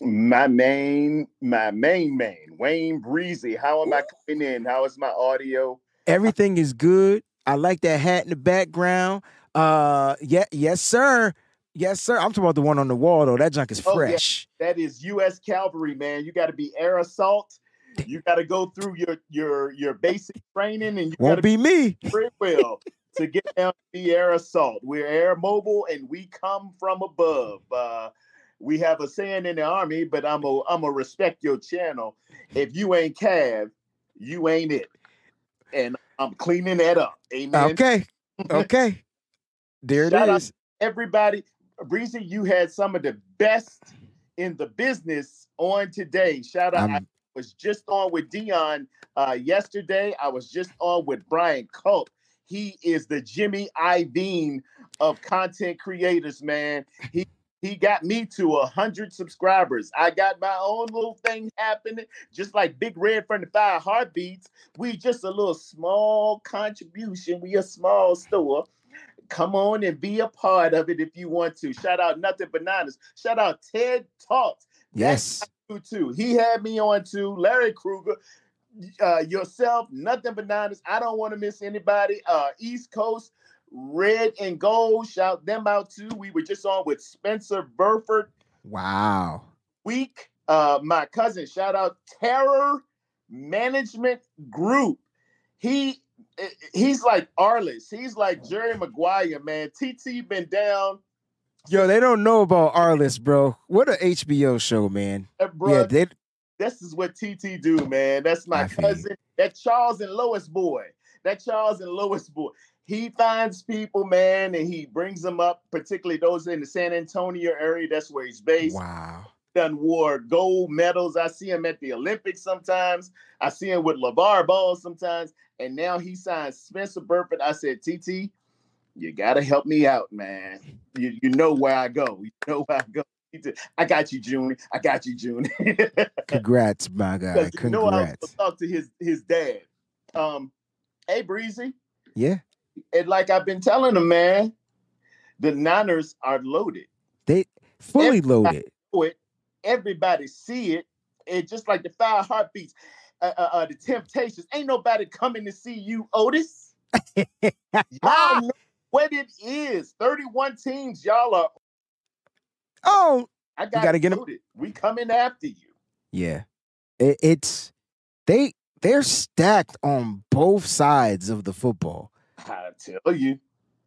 My main, my main main, Wayne Breezy. How am I coming in? How is my audio? Everything is good. I like that hat in the background. Uh, yeah, yes, sir. Yes, sir. I'm talking about the one on the wall though. That junk is fresh. Oh, yeah. That is U.S. Cavalry, man. You got to be air assault. You got to go through your your your basic training, and you won't be me. Very well to get down to the air assault. We're air mobile, and we come from above. Uh, we have a saying in the army, but I'm a I'm a respect your channel. If you ain't Cav, you ain't it. And I'm cleaning that up. Amen. Okay. Okay. there Shout it is. everybody. Breezy, you had some of the best in the business on today. Shout out. I'm... I was just on with Deion uh, yesterday. I was just on with Brian Culp. He is the Jimmy Iovine of content creators, man. He he got me to a hundred subscribers. I got my own little thing happening, just like Big Red from the Five Heartbeats. We just a little small contribution. We a small store. Come on and be a part of it if you want to. Shout out Nothing Bananas. Shout out Ted Talks. Yes. Too. He had me on too. Larry Kruger, uh, yourself, Nothing Bananas. I don't want to miss anybody. Uh, East Coast, Red and Gold. Shout them out too. We were just on with Spencer Burford. Wow. Week. Uh, my cousin, shout out Terror Management Group. He eh, he's like Arliss. He's like Jerry Maguire, man. TT been down. Yo, they don't know about Arliss, bro. What a HBO show, man. Uh, Yeah, they this is what TT do, man. That's my I cousin. That Charles and Lois boy. That Charles and Lois boy. He finds people, man, and he brings them up, particularly those in the San Antonio area. That's where he's based. wow. Done wore gold medals. I see him at the Olympics sometimes. I see him with LeVar Ball sometimes. And now he signs Spencer Burford. I said, TT, you gotta help me out, man. You, you know where I go. You know where I go. I got you, June. I got you, June. [laughs] Congrats, my guy. Because you know I was Congrats. gonna talk to his his dad. Um, hey Breezy, Yeah. And like I've been telling them, man, the Niners are loaded. They fully Everybody loaded. Everybody see it. It's just like the five heartbeats, uh, uh, uh, the Temptations. Ain't nobody coming to see you, Otis. [laughs] Y'all know what it is. Thirty-one teams. Y'all are. Oh, I got gotta get loaded. We coming after you. yeah. It, it's they they're stacked on both sides of the football. I tell you,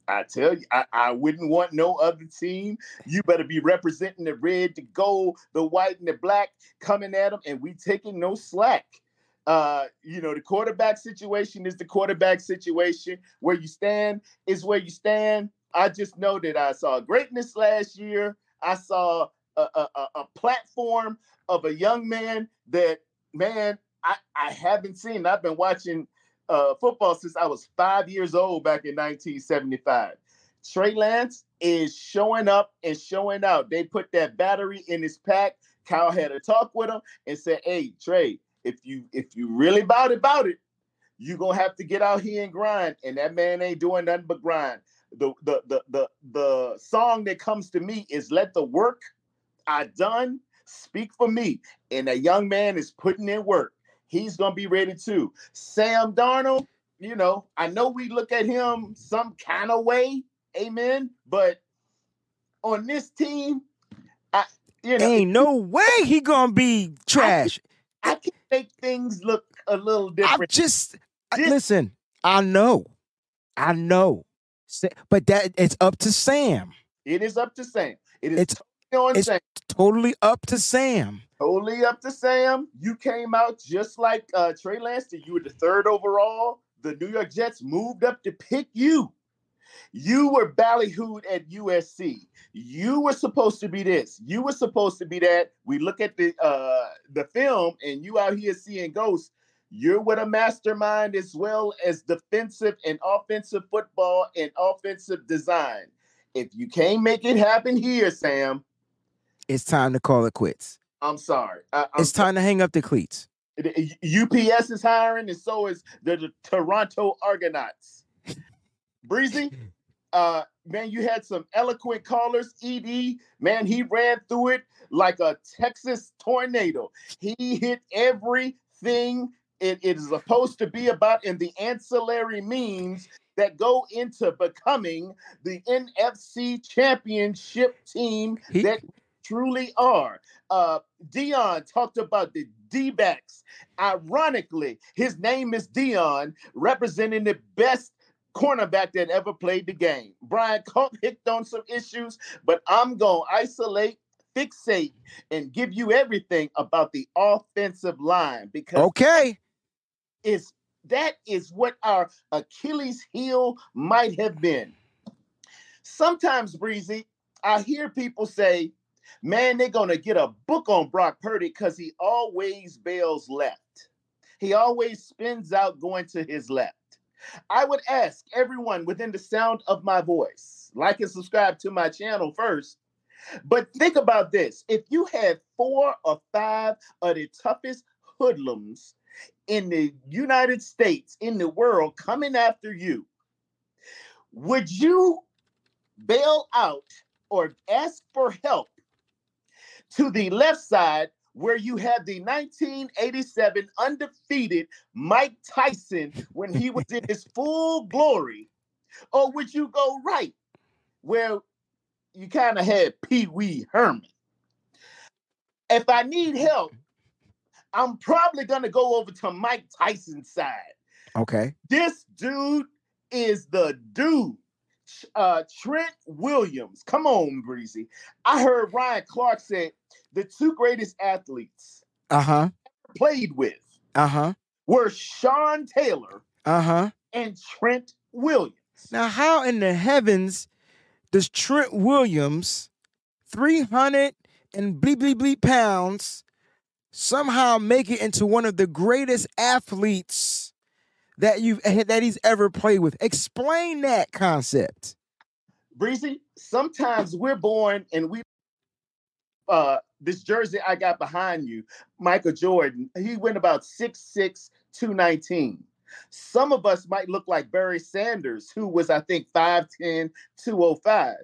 I tell you, I, I wouldn't want no other team. You better be representing the red, the gold, the white, and the black coming at them, and we taking no slack. Uh, you know, the quarterback situation is the quarterback situation. Where you stand is where you stand. I just know that I saw greatness last year. I saw a, a, a- platform of a young man that, man, I, I haven't seen. I've been watching uh, football since I was five years old back in 1975. Trey Lance is showing up and showing out. They put that battery in his pack. Kyle had a talk with him and said, "Hey, Trey, if you if you really about it, about it, you gonna have to get out here and grind." And that man ain't doing nothing but grind. The the the the the song that comes to me is "Let the work I done speak for me." And a young man is putting in work. He's gonna be ready too. Sam Darnold, you know, I know we look at him some kind of way, amen. But on this team, I you know Ain't no way he gonna be trash. I can make things look a little I different. just I- This- listen. I know, I know, but that it's up to Sam. It is up to Sam. It is It's on it's Sam. totally up to Sam. Totally up to Sam. You came out just like uh, Trey Lance. did. You were the third overall. The New York Jets moved up to pick you. You were ballyhooed at USC. You were supposed to be this. You were supposed to be that. We look at the uh, the film, and you out here seeing ghosts. You're with a mastermind as well as defensive and offensive football and offensive design. If you can't make it happen here, Sam, It's time to call it quits. I'm sorry. I, I'm It's time to hang up the cleats. UPS is hiring, and so is the, the Toronto Argonauts. Breezy, uh, man, you had some eloquent callers. Ed, man, he ran through it like a Texas tornado. He hit everything it, it is supposed to be about in the ancillary means that go into becoming the NFC championship team He- that truly are. Uh, Deion talked about the D backs. Ironically, his name is Deion, representing the best cornerback that ever played the game. Brian Cook hit on some issues, but I'm going to isolate, fixate, and give you everything about the offensive line because Okay. is that is what our Achilles heel might have been. Sometimes, Breezy, I hear people say, man, they're gonna get a book on Brock Purdy because he always bails left. He always spins out going to his left. I would ask everyone within the sound of my voice, like and subscribe to my channel first. But think about this if you had four or five of the toughest hoodlums in the United States, in the world, coming after you, would you bail out or ask for help to the left side where you have the 1987 undefeated Mike Tyson when he was in his full glory? Or would you go right where you kind of had Pee Wee Herman? If I need help, I'm probably going to go over to Mike Tyson's side. Okay. This dude is the dude. Uh, Trent Williams. Come on, Breezy. I heard Ryan Clark said the two greatest athletes Uh huh. played with Uh huh. were Sean Taylor Uh huh. and Trent Williams. Now, how in the heavens does Trent Williams, 300 and bleep, bleep, bleep pounds, somehow make it into one of the greatest athletes that you've that he's ever played with? Explain that concept. Breezy, sometimes we're born and we uh this jersey I got behind you, Michael Jordan, he went about 6'6, 219. Some of us might look like Barry Sanders, who was, I think, 5'10, 205.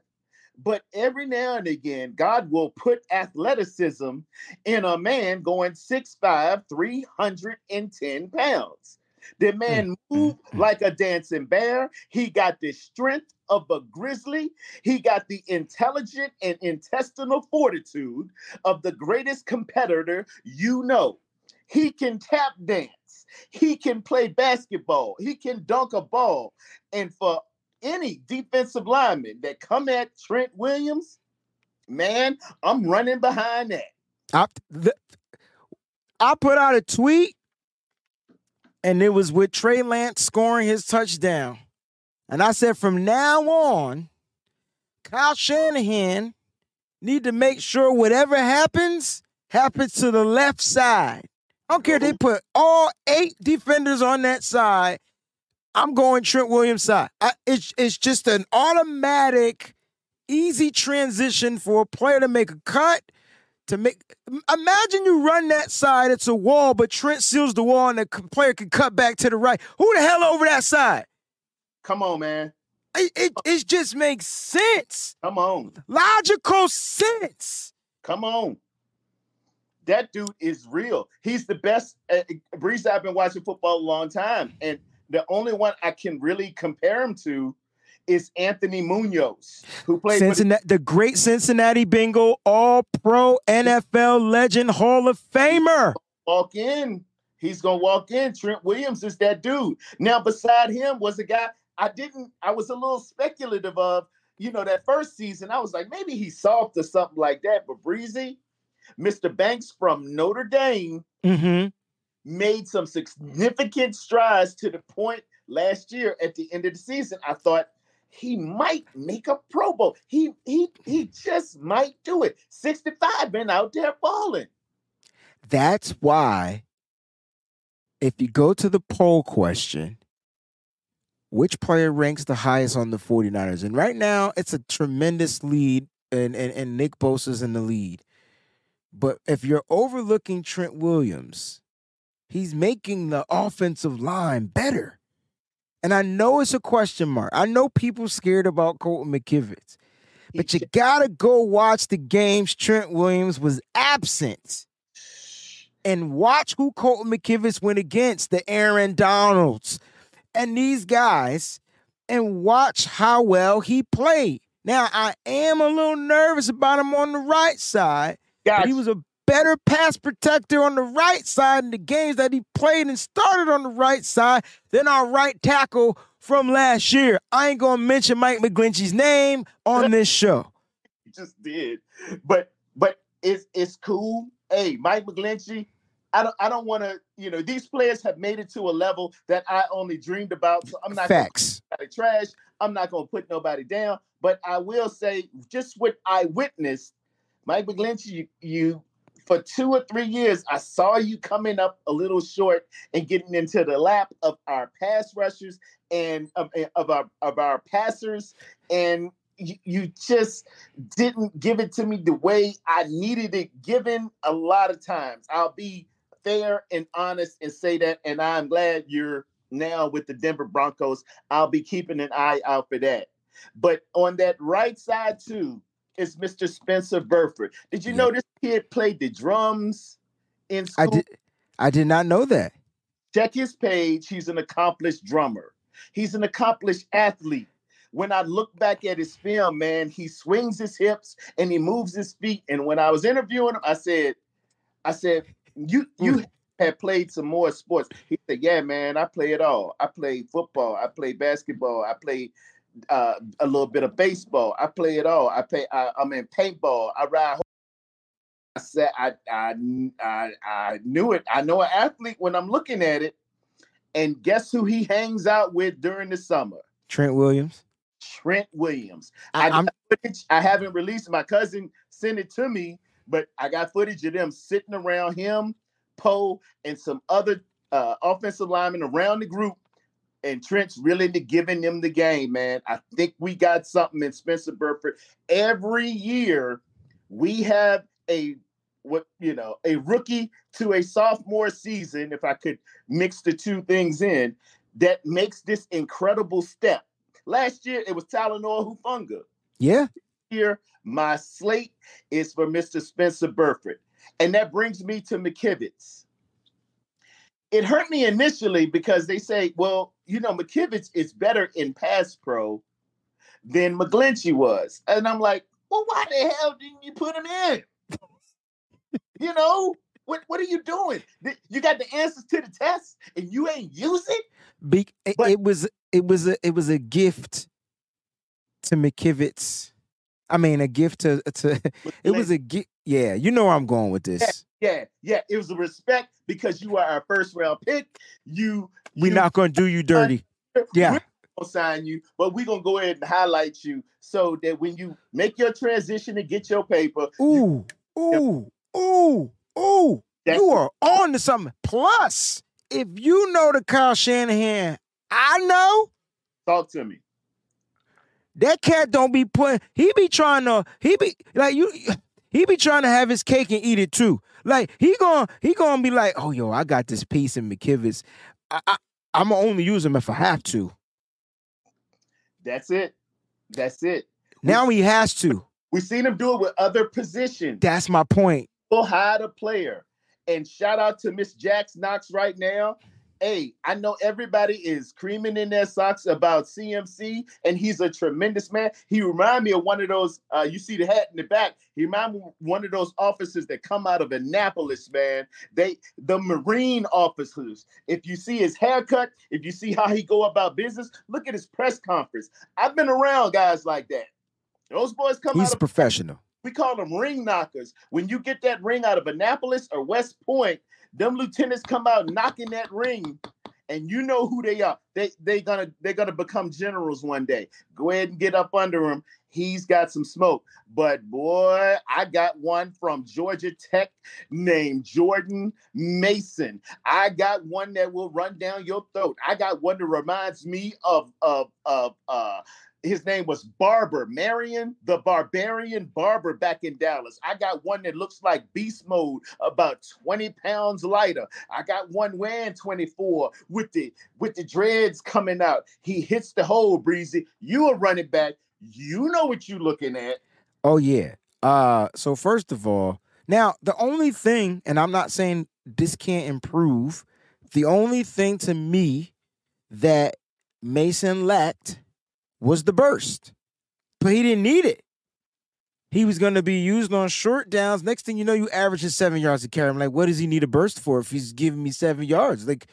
But every now and again, God will put athleticism in a man going 6'5, 310 pounds. The man mm-hmm. moved like a dancing bear. He got the strength of a grizzly. He got the intelligent and intestinal fortitude of the greatest competitor you know. He can tap dance. He can play basketball. He can dunk a ball. And for any defensive lineman that come at Trent Williams, man, I'm running behind that. I, the, I put out a tweet, and it was with Trey Lance scoring his touchdown. And I said, from now on, Kyle Shanahan need to make sure whatever happens happens to the left side. I don't care if they put all eight defenders on that side. I'm going Trent Williams side. I, it's it's just an automatic, easy transition for a player to make a cut. To make imagine you run that side, it's a wall, but Trent seals the wall and the player can cut back to the right. Who the hell over that side? Come on, man. It, it, it just makes sense. Come on. Logical sense. Come on. That dude is real. He's the best. Uh, Breeze, I've been watching football a long time, and the only one I can really compare him to is Anthony Munoz, who played for the the great Cincinnati Bengal, all pro NFL legend, Hall of Famer. walk in. He's gonna walk in. Trent Williams is that dude. Now, beside him was a guy I didn't. I was a little speculative of. You know, that first season, I was like, maybe he's soft or something like that. But Breezy, Mr. Banks from Notre Dame, Mm-hmm. made some significant strides to the point last year at the end of the season. I thought he might make a Pro Bowl. He he he mm-hmm. just might do it. 65 been out there balling. That's why, if you go to the poll question, which player ranks the highest on the 49ers? And right now, it's a tremendous lead, and, and, and Nick Bosa's in the lead. But if you're overlooking Trent Williams, he's making the offensive line better. And I know it's a question mark. I know people scared about Colton McKivitz, but you gotta go watch the games Trent Williams was absent and watch who Colton McKivitz went against, the Aaron Donalds and these guys, and watch how well he played. Now, I am a little nervous about him on the right side, but he was a better pass protector on the right side in the games that he played and started on the right side than our right tackle from last year. I ain't gonna mention Mike McGlinchey's name on this show. [laughs] He just did. But but it's it's cool. Hey, Mike McGlinchey, I don't I don't want to, you know, these players have made it to a level that I only dreamed about. So I'm not gonna Facts. put trash. I'm not gonna put nobody down. But I will say, just what I witnessed, Mike McGlinchey, you, you for two or three years, I saw you coming up a little short and getting into the lap of our pass rushers and of, eh, of our of our passers, and you, you just didn't give it to me the way I needed it given a lot of times. I'll be fair and honest and say that, and I'm glad you're now with the Denver Broncos. I'll be keeping an eye out for that. But on that right side too is Mr. Spencer Burford. Did you Yeah. know this kid played the drums in school? I did. I did not know that. Check his page. He's an accomplished drummer. He's an accomplished athlete. When I look back at his film, man, he swings his hips and he moves his feet. And when I was interviewing him, I said, I said, you hmm. you have played some more sports. He said, Yeah, man, I play it all. I play football, I play basketball, I play uh, a little bit of baseball. I play it all. I play. I, I'm in paintball. I ride. I said I, I I I knew it. I know an athlete when I'm looking at it. And guess who he hangs out with during the summer? Trent Williams. Trent Williams. I- I, got footage. I haven't released. My cousin sent it to me, but I got footage of them sitting around him, Poe, and some other uh, offensive linemen around the group. And Trent's really into giving them the game, man. I think we got something in Spencer Burford. Every year, we have a what you know a rookie to a sophomore season. If I could mix the two things in, that makes this incredible step. Last year it was Talanoa Hufanga. Yeah. Here, my slate is for Mr. Spencer Burford. And that brings me to McKivitz. It hurt me initially because they say, well, you know, McKivitz is better in pass pro than McGlinchey was. And I'm like, well, why the hell didn't you put him in? [laughs] you know, what, what are you doing? You got the answers to the test and you ain't use it? Be, But- it was it was a it was a gift to McKivitz. I mean, a gift to to. [laughs] It was a gift. Yeah, you know where I'm going with this. Yeah, yeah. It was a respect because you are our first round pick. You, We're you not gonna do you dirty. [laughs] Yeah. We're gonna sign you, but we're gonna go ahead and highlight you so that when you make your transition and get your paper, you- Ooh, [laughs] ooh, ooh, ooh. That's You it. are on to something. Plus, if you know the Kyle Shanahan, I know talk to me. that cat don't be putting. He be trying to. He be like you. He be trying to have his cake and eat it too. Like he going he gonna be like, oh yo, I got this piece in McKivitz. I, I I'm gonna only use him if I have to. That's it. That's it. Now he has to. We've seen him do it with other positions. That's my point. We'll hide a player. And shout out to Miss Jax Knox right now. Hey, I know everybody is creaming in their socks about CMC, and he's a tremendous man. He remind me of one of those. Uh, you see the hat in the back. He remind me of one of those officers that come out of Annapolis, man. They the Marine officers. If you see his haircut, if you see how he go about business, look at his press conference. I've been around guys like that. Those boys come He's out of professional. we call them ring knockers. When you get that ring out of Annapolis or West Point, them lieutenants come out knocking that ring, and you know who they are. They they gonna they're gonna become generals one day. Go ahead and get up under him. He's got some smoke. But boy, I got one from Georgia Tech named Jordan Mason. I got one that will run down your throat. I got one that reminds me of of of uh his name was Barber, Marion the Barbarian Barber back in Dallas. I got one that looks like beast mode, about 20 pounds lighter. I got one weighing 24 with the with the dreads coming out. He hits the hole, breezy. You a running back. You know what you looking at. Oh yeah. Uh so first of all, now the only thing, and I'm not saying this can't improve, the only thing to me that Mason lacked was the burst. But he didn't need it. He was going to be used on short downs. Next thing you know, you average his seven yards to carry. I'm like, what does he need a burst for if he's giving me seven yards? Like,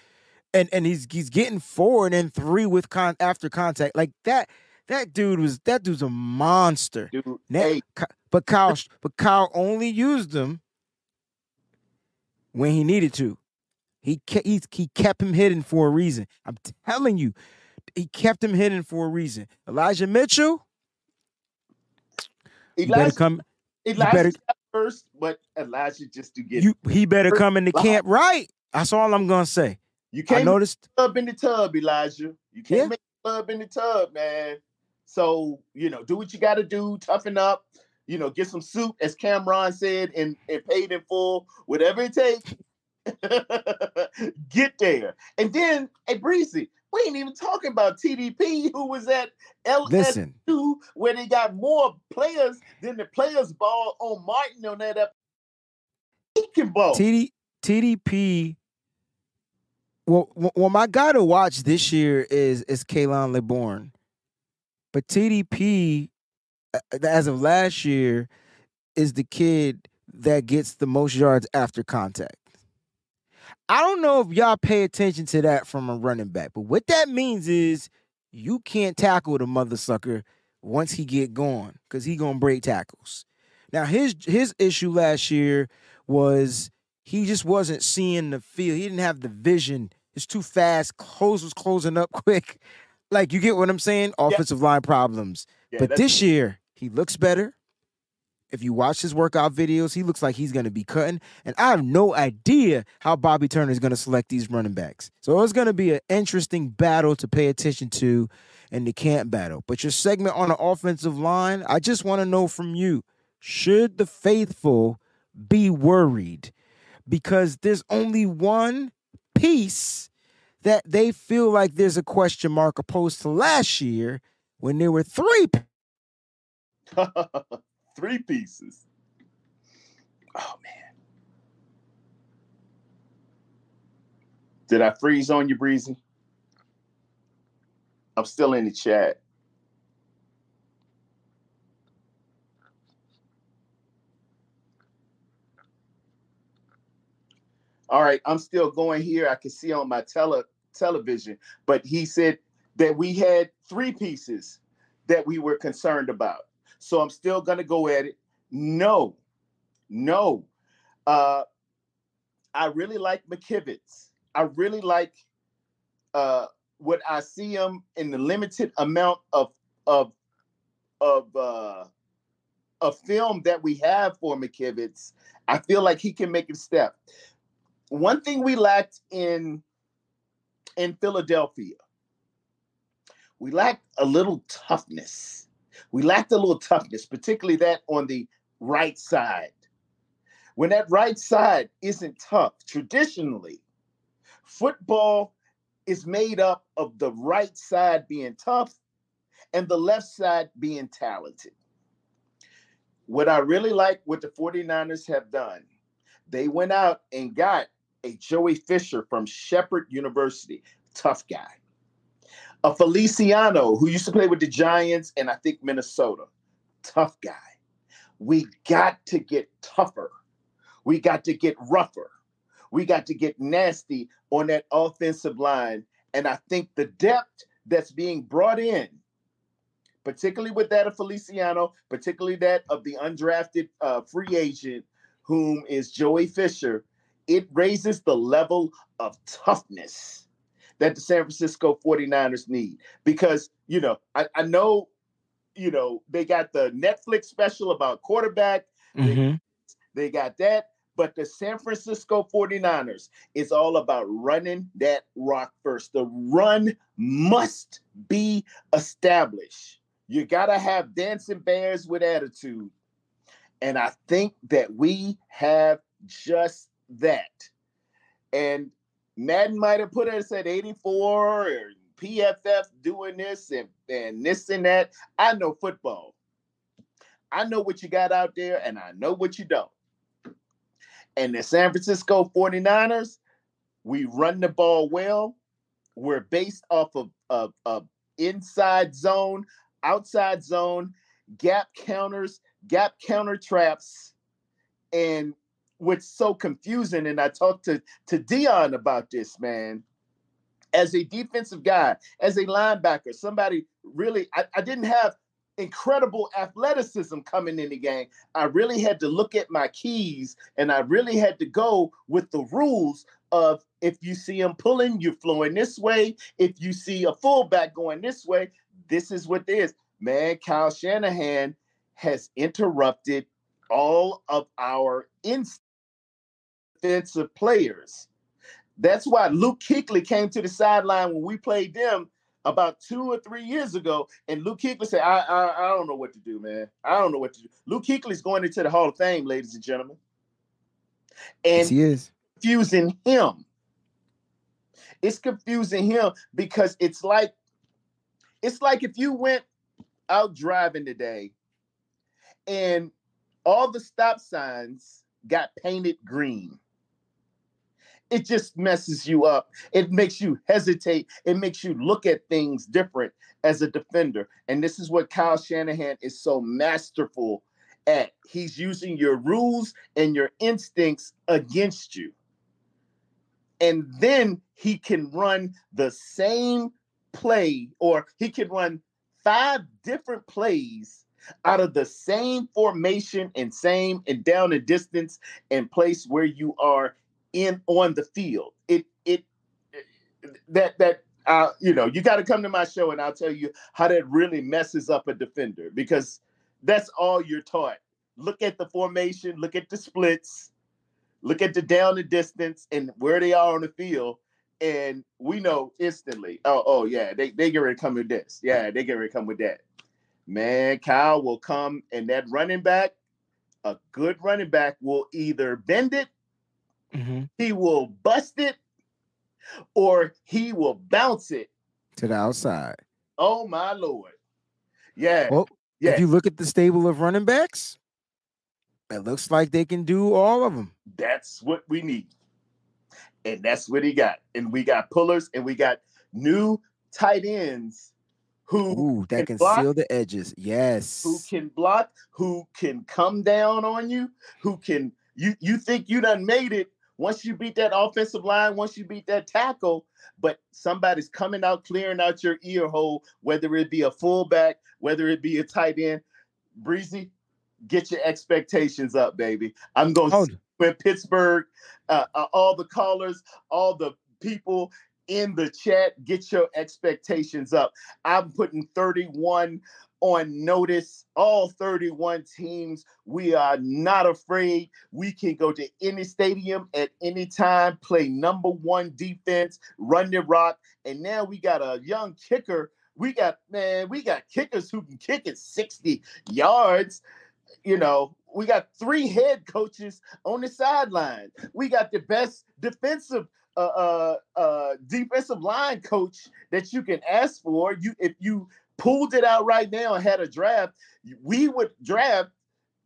and and he's he's getting four and then three with con after contact. Like that, that dude was that dude's a monster. Dude, Now, hey, but Kyle, but Kyle only used them when he needed to. He kept he, he kept him hidden for a reason. I'm telling you, he kept him hidden for a reason. Elijah Mitchell, you better come. Elijah better- first, but Elijah just to get You he better come into Wow. camp right. That's all I'm gonna say. you can't make noticed tub in the tub, Elijah. You can't Yeah. make the tub in the tub, man. So you know, do what you got to do. Toughen up. You know, get some soup, as Cameron said, and, and paid in full, whatever it takes. [laughs] get there, and then, hey, Breezy, we ain't even talking about TDP, [laughs] who was at LSU, listen. where they got more players than the players ball on Martin on that. ep- He can ball. TD TDP. Well, well, my guy to watch this year is is Khalan Laborn, but TDP, as of last year, is the kid that gets the most yards after contact. I don't know if y'all pay attention to that from a running back, but what that means is you can't tackle the mother sucker once he get going because he gonna break tackles. Now his his issue last year was he just wasn't seeing the field. He didn't have the vision. It's too fast. Close was closing up [laughs] quick. Like you get what I'm saying? Offensive line problems. Yeah, but this year he looks better. If you watch his workout videos, he looks like he's going to be cutting. And I have no idea how Bobby Turner is going to select these running backs. So it's going to be an interesting battle to pay attention to in the camp battle. But your segment on the offensive line, I just want to know from you should the faithful be worried? Because there's only one piece that they feel like there's a question mark opposed to last year when there were three [laughs] Three pieces. Oh man. Did I freeze on you, Breezy? I'm still in the chat. All right, I'm still going here. I can see on my tele television, but he said that we had three pieces that we were concerned about. So I'm still gonna go at it. No, no. Uh, I really like McKivitz. I really like uh, what I see him in the limited amount of of of uh, of film that we have for McKivitz. I feel like he can make a step. One thing we lacked in in Philadelphia, we lacked a little toughness. We lacked a little toughness, particularly that on the right side. When that right side isn't tough, traditionally, football is made up of the right side being tough and the left side being talented. What I really like what the 49ers have done, they went out and got a Joey Fisher from Shepherd University, tough guy. A Feliciano who used to play with the Giants and I think Minnesota, tough guy. We got to get tougher. We got to get rougher. We got to get nasty on that offensive line. And I think the depth that's being brought in, particularly with that of Feliciano, particularly that of the undrafted uh, free agent, whom is Joey Fisher, it raises the level of toughness that the San Francisco 49ers need. Because, you know, I, I know, you know, they got the Netflix special about quarterback. They, mm-hmm. they got that. But the San Francisco 49ers is all about running that rock first. The run must be established. You got to have dancing bears with attitude. And I think that we have just that. And Madden might have put us at 84 or PFF doing this and, and this and that. I know football. I know what you got out there and I know what you don't. And the San Francisco 49ers, we run the ball well. We're based off of, of, of inside zone, outside zone, gap counters, gap counter traps. And what's so confusing, and I talked to, to Deion about this, man. As a defensive guy, as a linebacker, somebody really, I, I didn't have incredible athleticism coming in the game. I really had to look at my keys and I really had to go with the rules of if you see him pulling, you're flowing this way. If you see a fullback going this way, this is what it is. Man, Kyle Shanahan has interrupted all of our defensive players. That's why Luke Kuechly came to the sideline when we played them about two or three years ago, and Luke Kuechly said, I, I, I don't know what to do, man. I don't know what to do." Luke Kuechly's going into the Hall of Fame, ladies and gentlemen, and Yes, he is. confusing him. It's confusing him because it's like it's like if you went out driving today and all the stop signs got painted green. It just messes you up. It makes you hesitate. It makes you look at things different as a defender. And this is what Kyle Shanahan is so masterful at. He's using your rules and your instincts against you. And then he can run the same play, or he can run five different plays out of the same formation and same and down and distance and place where you are in on the field. It it that that uh you know you got to come to my show and I'll tell you how that really messes up a defender because that's all you're taught. Look at the formation, look at the splits, look at the down and distance and where they are on the field. And we know instantly, oh, oh yeah, they, they get ready to come with this. Yeah, they get ready to come with that. Man, Kyle will come and that running back, a good running back will either bend it, Mhm. he will bust it, or he will bounce it. To the outside. Oh my lord. Yeah. Well, yeah. if you look at the stable of running backs, it looks like they can do all of them. That's what we need. And that's what he got. And we got pullers and we got new tight ends who Ooh, that can block, seal the edges. Yes. who can block, who can come down on you, who can you you think you done made it once you beat that offensive line, once you beat that tackle, but somebody's coming out clearing out your ear hole, whether it be a fullback, whether it be a tight end. Breezy, get your expectations up, baby. I'm going to Oh, when Pittsburgh, uh, uh, all the callers, all the people in the chat, get your expectations up. I'm putting 31 on notice. All 31 teams, we are not afraid. We can go to any stadium at any time, play number one defense, run the rock. And now we got a young kicker. We got, man, we got kickers who can kick at 60 yards you know, we got three head coaches on the sideline. We got the best defensive uh, uh, uh, defensive line coach that you can ask for. You if you pulled it out right now and had a draft, we would draft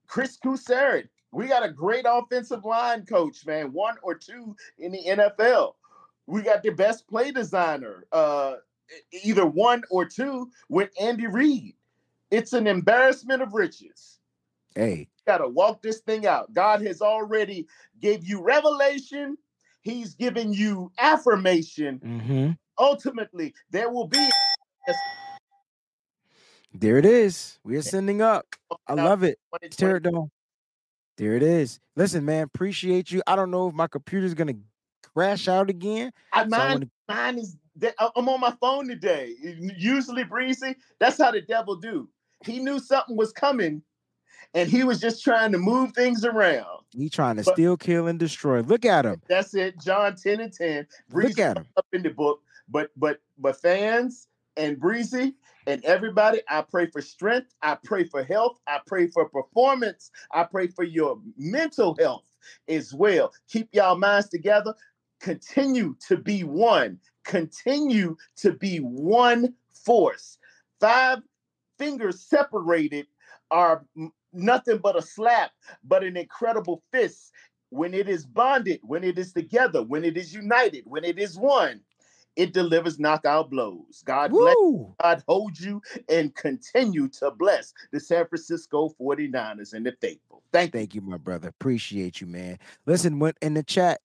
Kris Kocurek. We got a great offensive line coach, man, one or two in the NFL. We got the best play designer, uh, either one or two with Andy Reid. It's an embarrassment of riches hey, got to walk this thing out. God has already gave you revelation. He's giving you affirmation. hmm Ultimately, there will be there it is. We're sending up. I love it. Tear it down. There it is. Listen, man, appreciate you. I don't know if my computer's gonna crash out again. I, So I mine, wanna- mine is. I- uh, I'm on my phone today. Usually, breezy. That's how the devil do. He knew something was coming, and he was just trying to move things around. He trying to But- steal, kill, and destroy. Look at him. That's it. John 10 and 10. Look Breezy at him. up in the book. But but but fans and Breezy and everybody, I pray for strength. I pray for health. I pray for performance. I pray for your mental health as well. Keep y'all minds together. Continue to be one. Continue to be one force. Five fingers separated are nothing but a slap, but an incredible fist when it is bonded, when it is together, when it is united, when it is one, it delivers knockout blows. God bless, Woo! God hold you and continue to bless the San Francisco 49ers and the faithful. Thank you. Thank you, my brother. Appreciate you, man. Listen, what in the chat,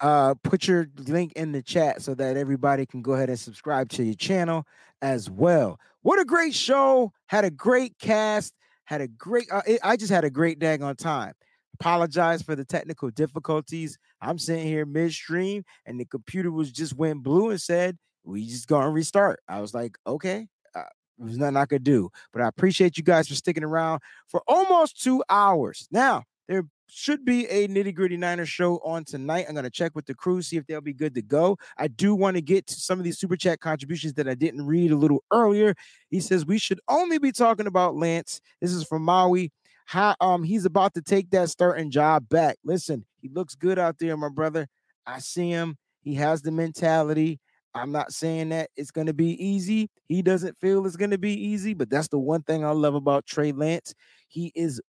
uh, put your link in the chat so that everybody can go ahead and subscribe to your channel as well. What a great show! Had a great cast. Had a great. Uh, it- I just had a great dag on time. Apologize for the technical difficulties. I'm sitting here midstream, and the computer was just went blue and said, "We just gonna restart." I was like, "Okay." Uh, There's nothing I could do. But I appreciate you guys for sticking around for almost two hours. Now, there should be a nitty gritty Niners show on tonight. I'm going to check with the crew, see if they'll be good to go. I do want to get to some of these super chat contributions that I didn't read a little earlier. He says we should only be talking about Lance. This is from Maui. How um he's about to take that starting job back. Listen, he looks good out there, my brother. I see him. He has the mentality. I'm not saying that it's going to be easy. He doesn't feel it's going to be easy, but that's the one thing I love about Trey Lance. He is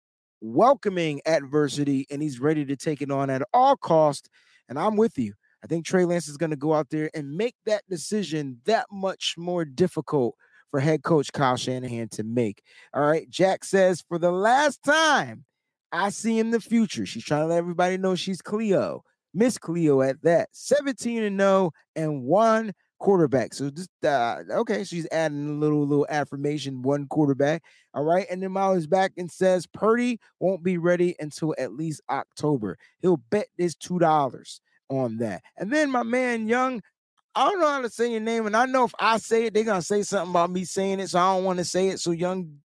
welcoming adversity and he's ready to take it on at all cost. And I'm with you. I think Trey Lance is going to go out there and make that decision that much more difficult for head coach Kyle Shanahan to make. All right. Jack says, for the last time, I see in the future. She's trying to let everybody know she's Cleo. Miss Cleo at that. 17 and 0 and one quarterback. So just uh, okay, she's adding a little little affirmation, one quarterback. All right. And then Molly's back and says Purdy won't be ready until at least October. He'll bet this two dollars on that. And then my man Young, I don't know how to say your name, and I know if I say it, they're gonna say something about me saying it, so I don't want to say it. So Young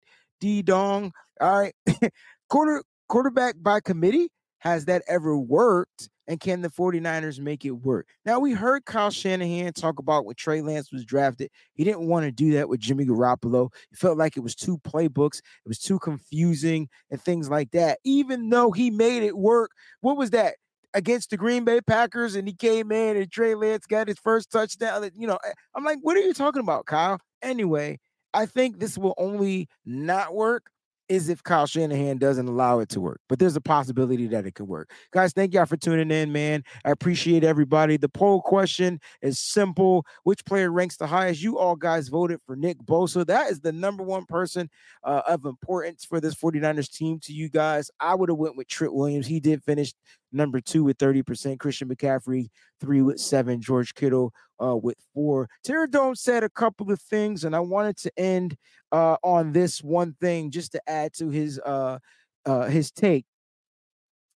D Dong, all right, [laughs] quarter quarterback by committee. Has that ever worked? And can the 49ers make it work? Now, we heard Kyle Shanahan talk about when Trey Lance was drafted. He didn't want to do that with Jimmy Garoppolo. He felt like it was two playbooks, it was too confusing and things like that. Even though he made it work, what was that? Against the Green Bay Packers, and he came in and Trey Lance got his first touchdown. You know, I'm like, what are you talking about, Kyle? Anyway, I think this will only not work is if Kyle Shanahan doesn't allow it to work. But there's a possibility that it could work. Guys, thank y'all for tuning in, man. I appreciate everybody. The poll question is simple. Which player ranks the highest? You all guys voted for Nick Bosa. That is the number one person uh, of importance for this 49ers team to you guys. I would have went with Trent Williams. He did finish number two with 30%. Christian McCaffrey, three with seven. George Kittle uh, with four. Terry Dome said a couple of things, and I wanted to end uh, on this one thing just to add to his uh, uh, his take.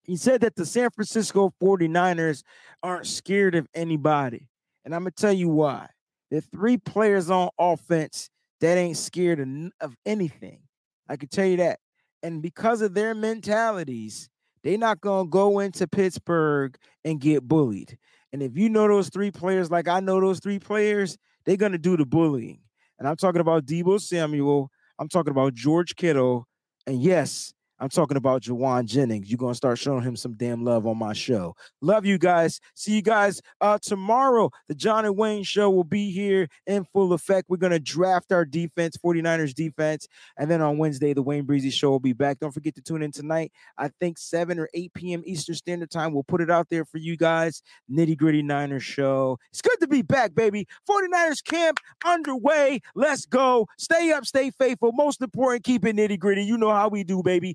He said that the San Francisco 49ers aren't scared of anybody. And I'm going to tell you why. There are three players on offense that ain't scared of anything. I can tell you that. And because of their mentalities, they're not to go into Pittsburgh and get bullied. And if you know those three players like I know those three players, they're to do the bullying. And I'm talking about Deebo Samuel. I'm talking about George Kittle. And yes, I'm talking about Jauan Jennings. You're gonna start showing him some damn love on my show. Love you guys. See you guys uh tomorrow. The John and Wayne show will be here in full effect. We're gonna draft our defense, 49ers defense, and then on Wednesday, the Wayne Breezy show will be back. Don't forget to tune in tonight. I think 7 or 8 p.m. Eastern Standard Time. We'll put it out there for you guys. Nitty gritty Niners show. It's good to be back, baby. 49ers camp underway. Let's go. Stay up, stay faithful. Most important, keep it nitty gritty. You know how we do, baby.